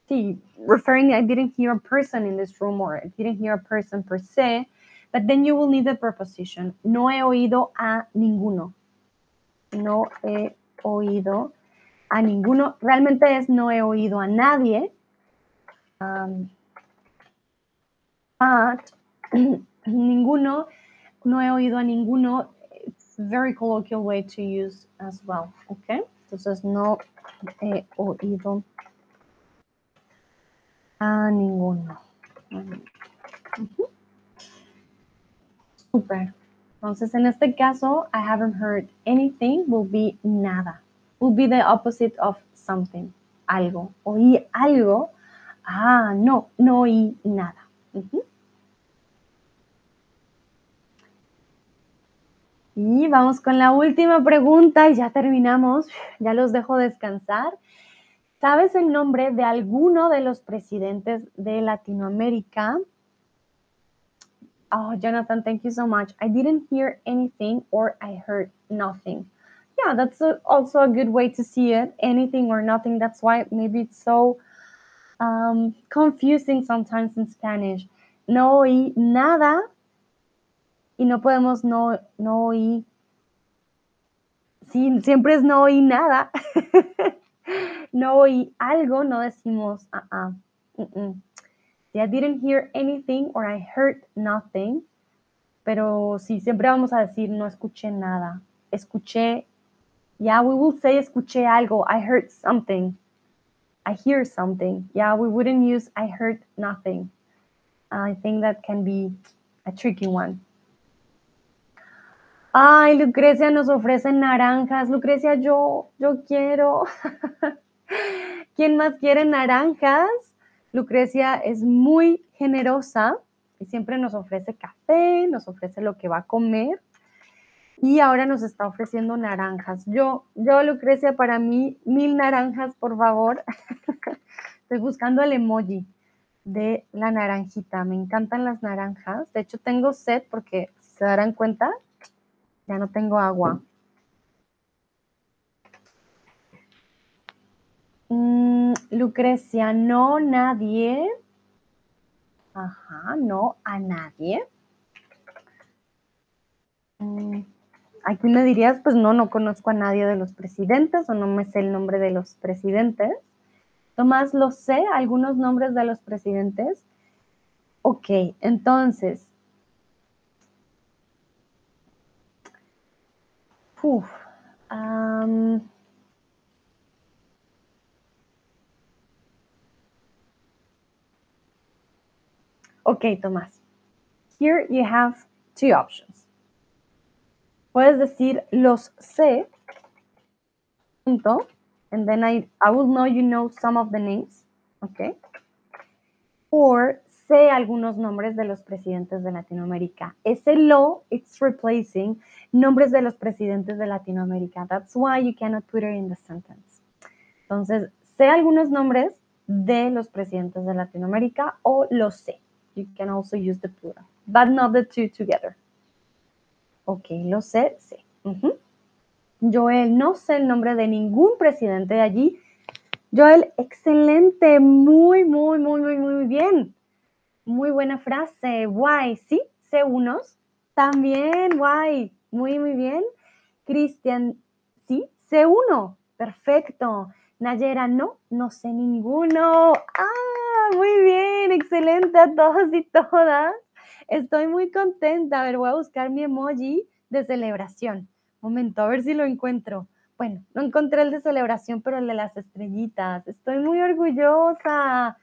see, referring, I didn't hear a person in this room or I didn't hear a person per se, but then you will need the preposition. No he oído a ninguno. No he oído a ninguno. Realmente es no he oído a nadie. Um, but ninguno, no he oído a ninguno. Very colloquial way to use as well. Okay. Entonces no he oído a ninguno. Super. Entonces, en este caso, I haven't heard anything will be nada. Will be the opposite of something. Algo. Oí algo. Ah, no, no oí nada. Y vamos con la última pregunta y ya terminamos. Ya los dejo descansar. ¿Sabes el nombre de alguno de los presidentes de Latinoamérica? Oh, Jonathan, thank you so much. I didn't hear anything or I heard nothing. Yeah, that's also a good way to see it. Anything or nothing. That's why maybe it's so um, confusing sometimes in Spanish. No oí nada y no podemos no, no oí. Sí, siempre es no oí nada. no oí algo, no decimos, uh -uh, mm -mm. I didn't hear anything or I heard nothing. Pero sí, siempre vamos a decir, no escuché nada. Escuché, yeah, we will say escuché algo. I heard something. I hear something. Yeah, we wouldn't use I heard nothing. I think that can be a tricky one. Ay, Lucrecia nos ofrece naranjas. Lucrecia, yo, yo quiero. ¿Quién más quiere naranjas? Lucrecia es muy generosa y siempre nos ofrece café, nos ofrece lo que va a comer. y ahora nos está ofreciendo naranjas. Yo, yo, Lucrecia, para mí, mil naranjas, por favor. Estoy buscando el emoji de la naranjita. Me encantan las naranjas. De hecho, tengo sed porque, si se darán cuenta, ya no tengo agua. Mm, Lucrecia, no, nadie. Ajá, no, a nadie. Mm, aquí me dirías, pues no, no conozco a nadie de los presidentes o no me sé el nombre de los presidentes. Tomás, ¿lo sé? ¿Algunos nombres de los presidentes? Ok, entonces. Uf, um, ok, Tomás. Here you have two options. Puedes decir los sé, punto, and then I, I will know you know some of the names, okay? Or sé algunos nombres de los presidentes de Latinoamérica. Ese lo, it's replacing nombres de los presidentes de Latinoamérica. That's why you cannot put it in the sentence. Entonces, sé algunos nombres de los presidentes de Latinoamérica o lo sé. You can also use the plural, but not the two together. Ok, lo sé, sé. Joel, no sé el nombre de ningún presidente de allí. Joel, excelente, muy, muy, muy, muy, muy bien. Muy buena frase. Guay, sí, sé unos. También, guay, muy, muy bien. Cristian, sí, sé uno. Perfecto. Nayera, no, no sé ninguno. Ah, muy bien, excelente a todos y todas. Estoy muy contenta. A ver, voy a buscar mi emoji de celebración. Momento, a ver si lo encuentro. Bueno, no encontré el de celebración, pero el de las estrellitas. Estoy muy orgullosa.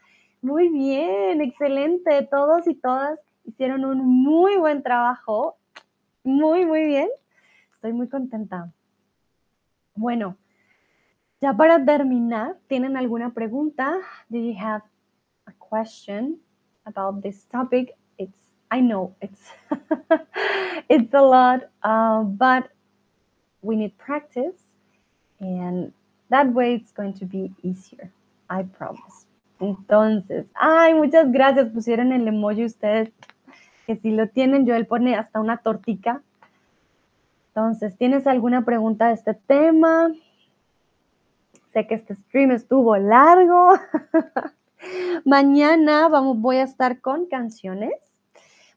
Muy bien, excelente. Todos y todas hicieron un muy buen trabajo. Muy, muy bien. Estoy muy contenta. Bueno, ya para terminar, ¿tienen alguna pregunta? Do you have a question about this topic? It's I know it's it's a lot, uh, but we need practice, and that way it's going to be easier. I promise. Entonces, ay, muchas gracias. Pusieron el emoji ustedes, que si lo tienen, yo él pone hasta una tortica. Entonces, ¿tienes alguna pregunta de este tema? Sé que este stream estuvo largo. Mañana vamos, voy a estar con canciones.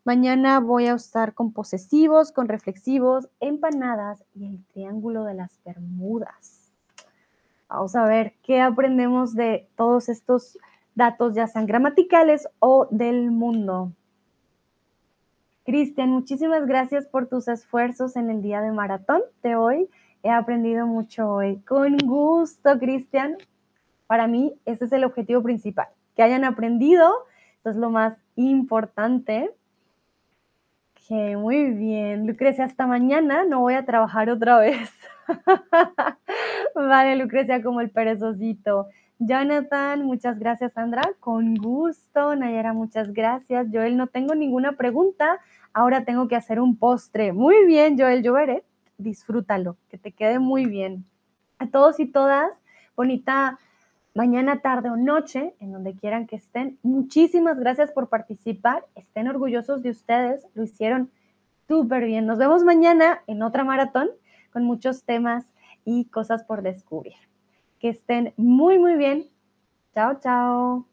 Mañana voy a estar con posesivos, con reflexivos, empanadas y el triángulo de las Bermudas. Vamos a ver qué aprendemos de todos estos datos, ya sean gramaticales o del mundo. Cristian, muchísimas gracias por tus esfuerzos en el día de maratón de hoy. He aprendido mucho hoy. Con gusto, Cristian. Para mí, ese es el objetivo principal. Que hayan aprendido, eso es lo más importante. Que muy bien. Lucrecia, hasta mañana no voy a trabajar otra vez. vale, Lucrecia, como el perezosito. Jonathan, muchas gracias, Sandra. Con gusto. Nayara, muchas gracias. Joel, no tengo ninguna pregunta. Ahora tengo que hacer un postre. Muy bien, Joel, yo veré. Disfrútalo, que te quede muy bien. A todos y todas, bonita mañana, tarde o noche, en donde quieran que estén. Muchísimas gracias por participar. Estén orgullosos de ustedes. Lo hicieron súper bien. Nos vemos mañana en otra maratón con muchos temas y cosas por descubrir. Que estén muy, muy bien. Chao, chao.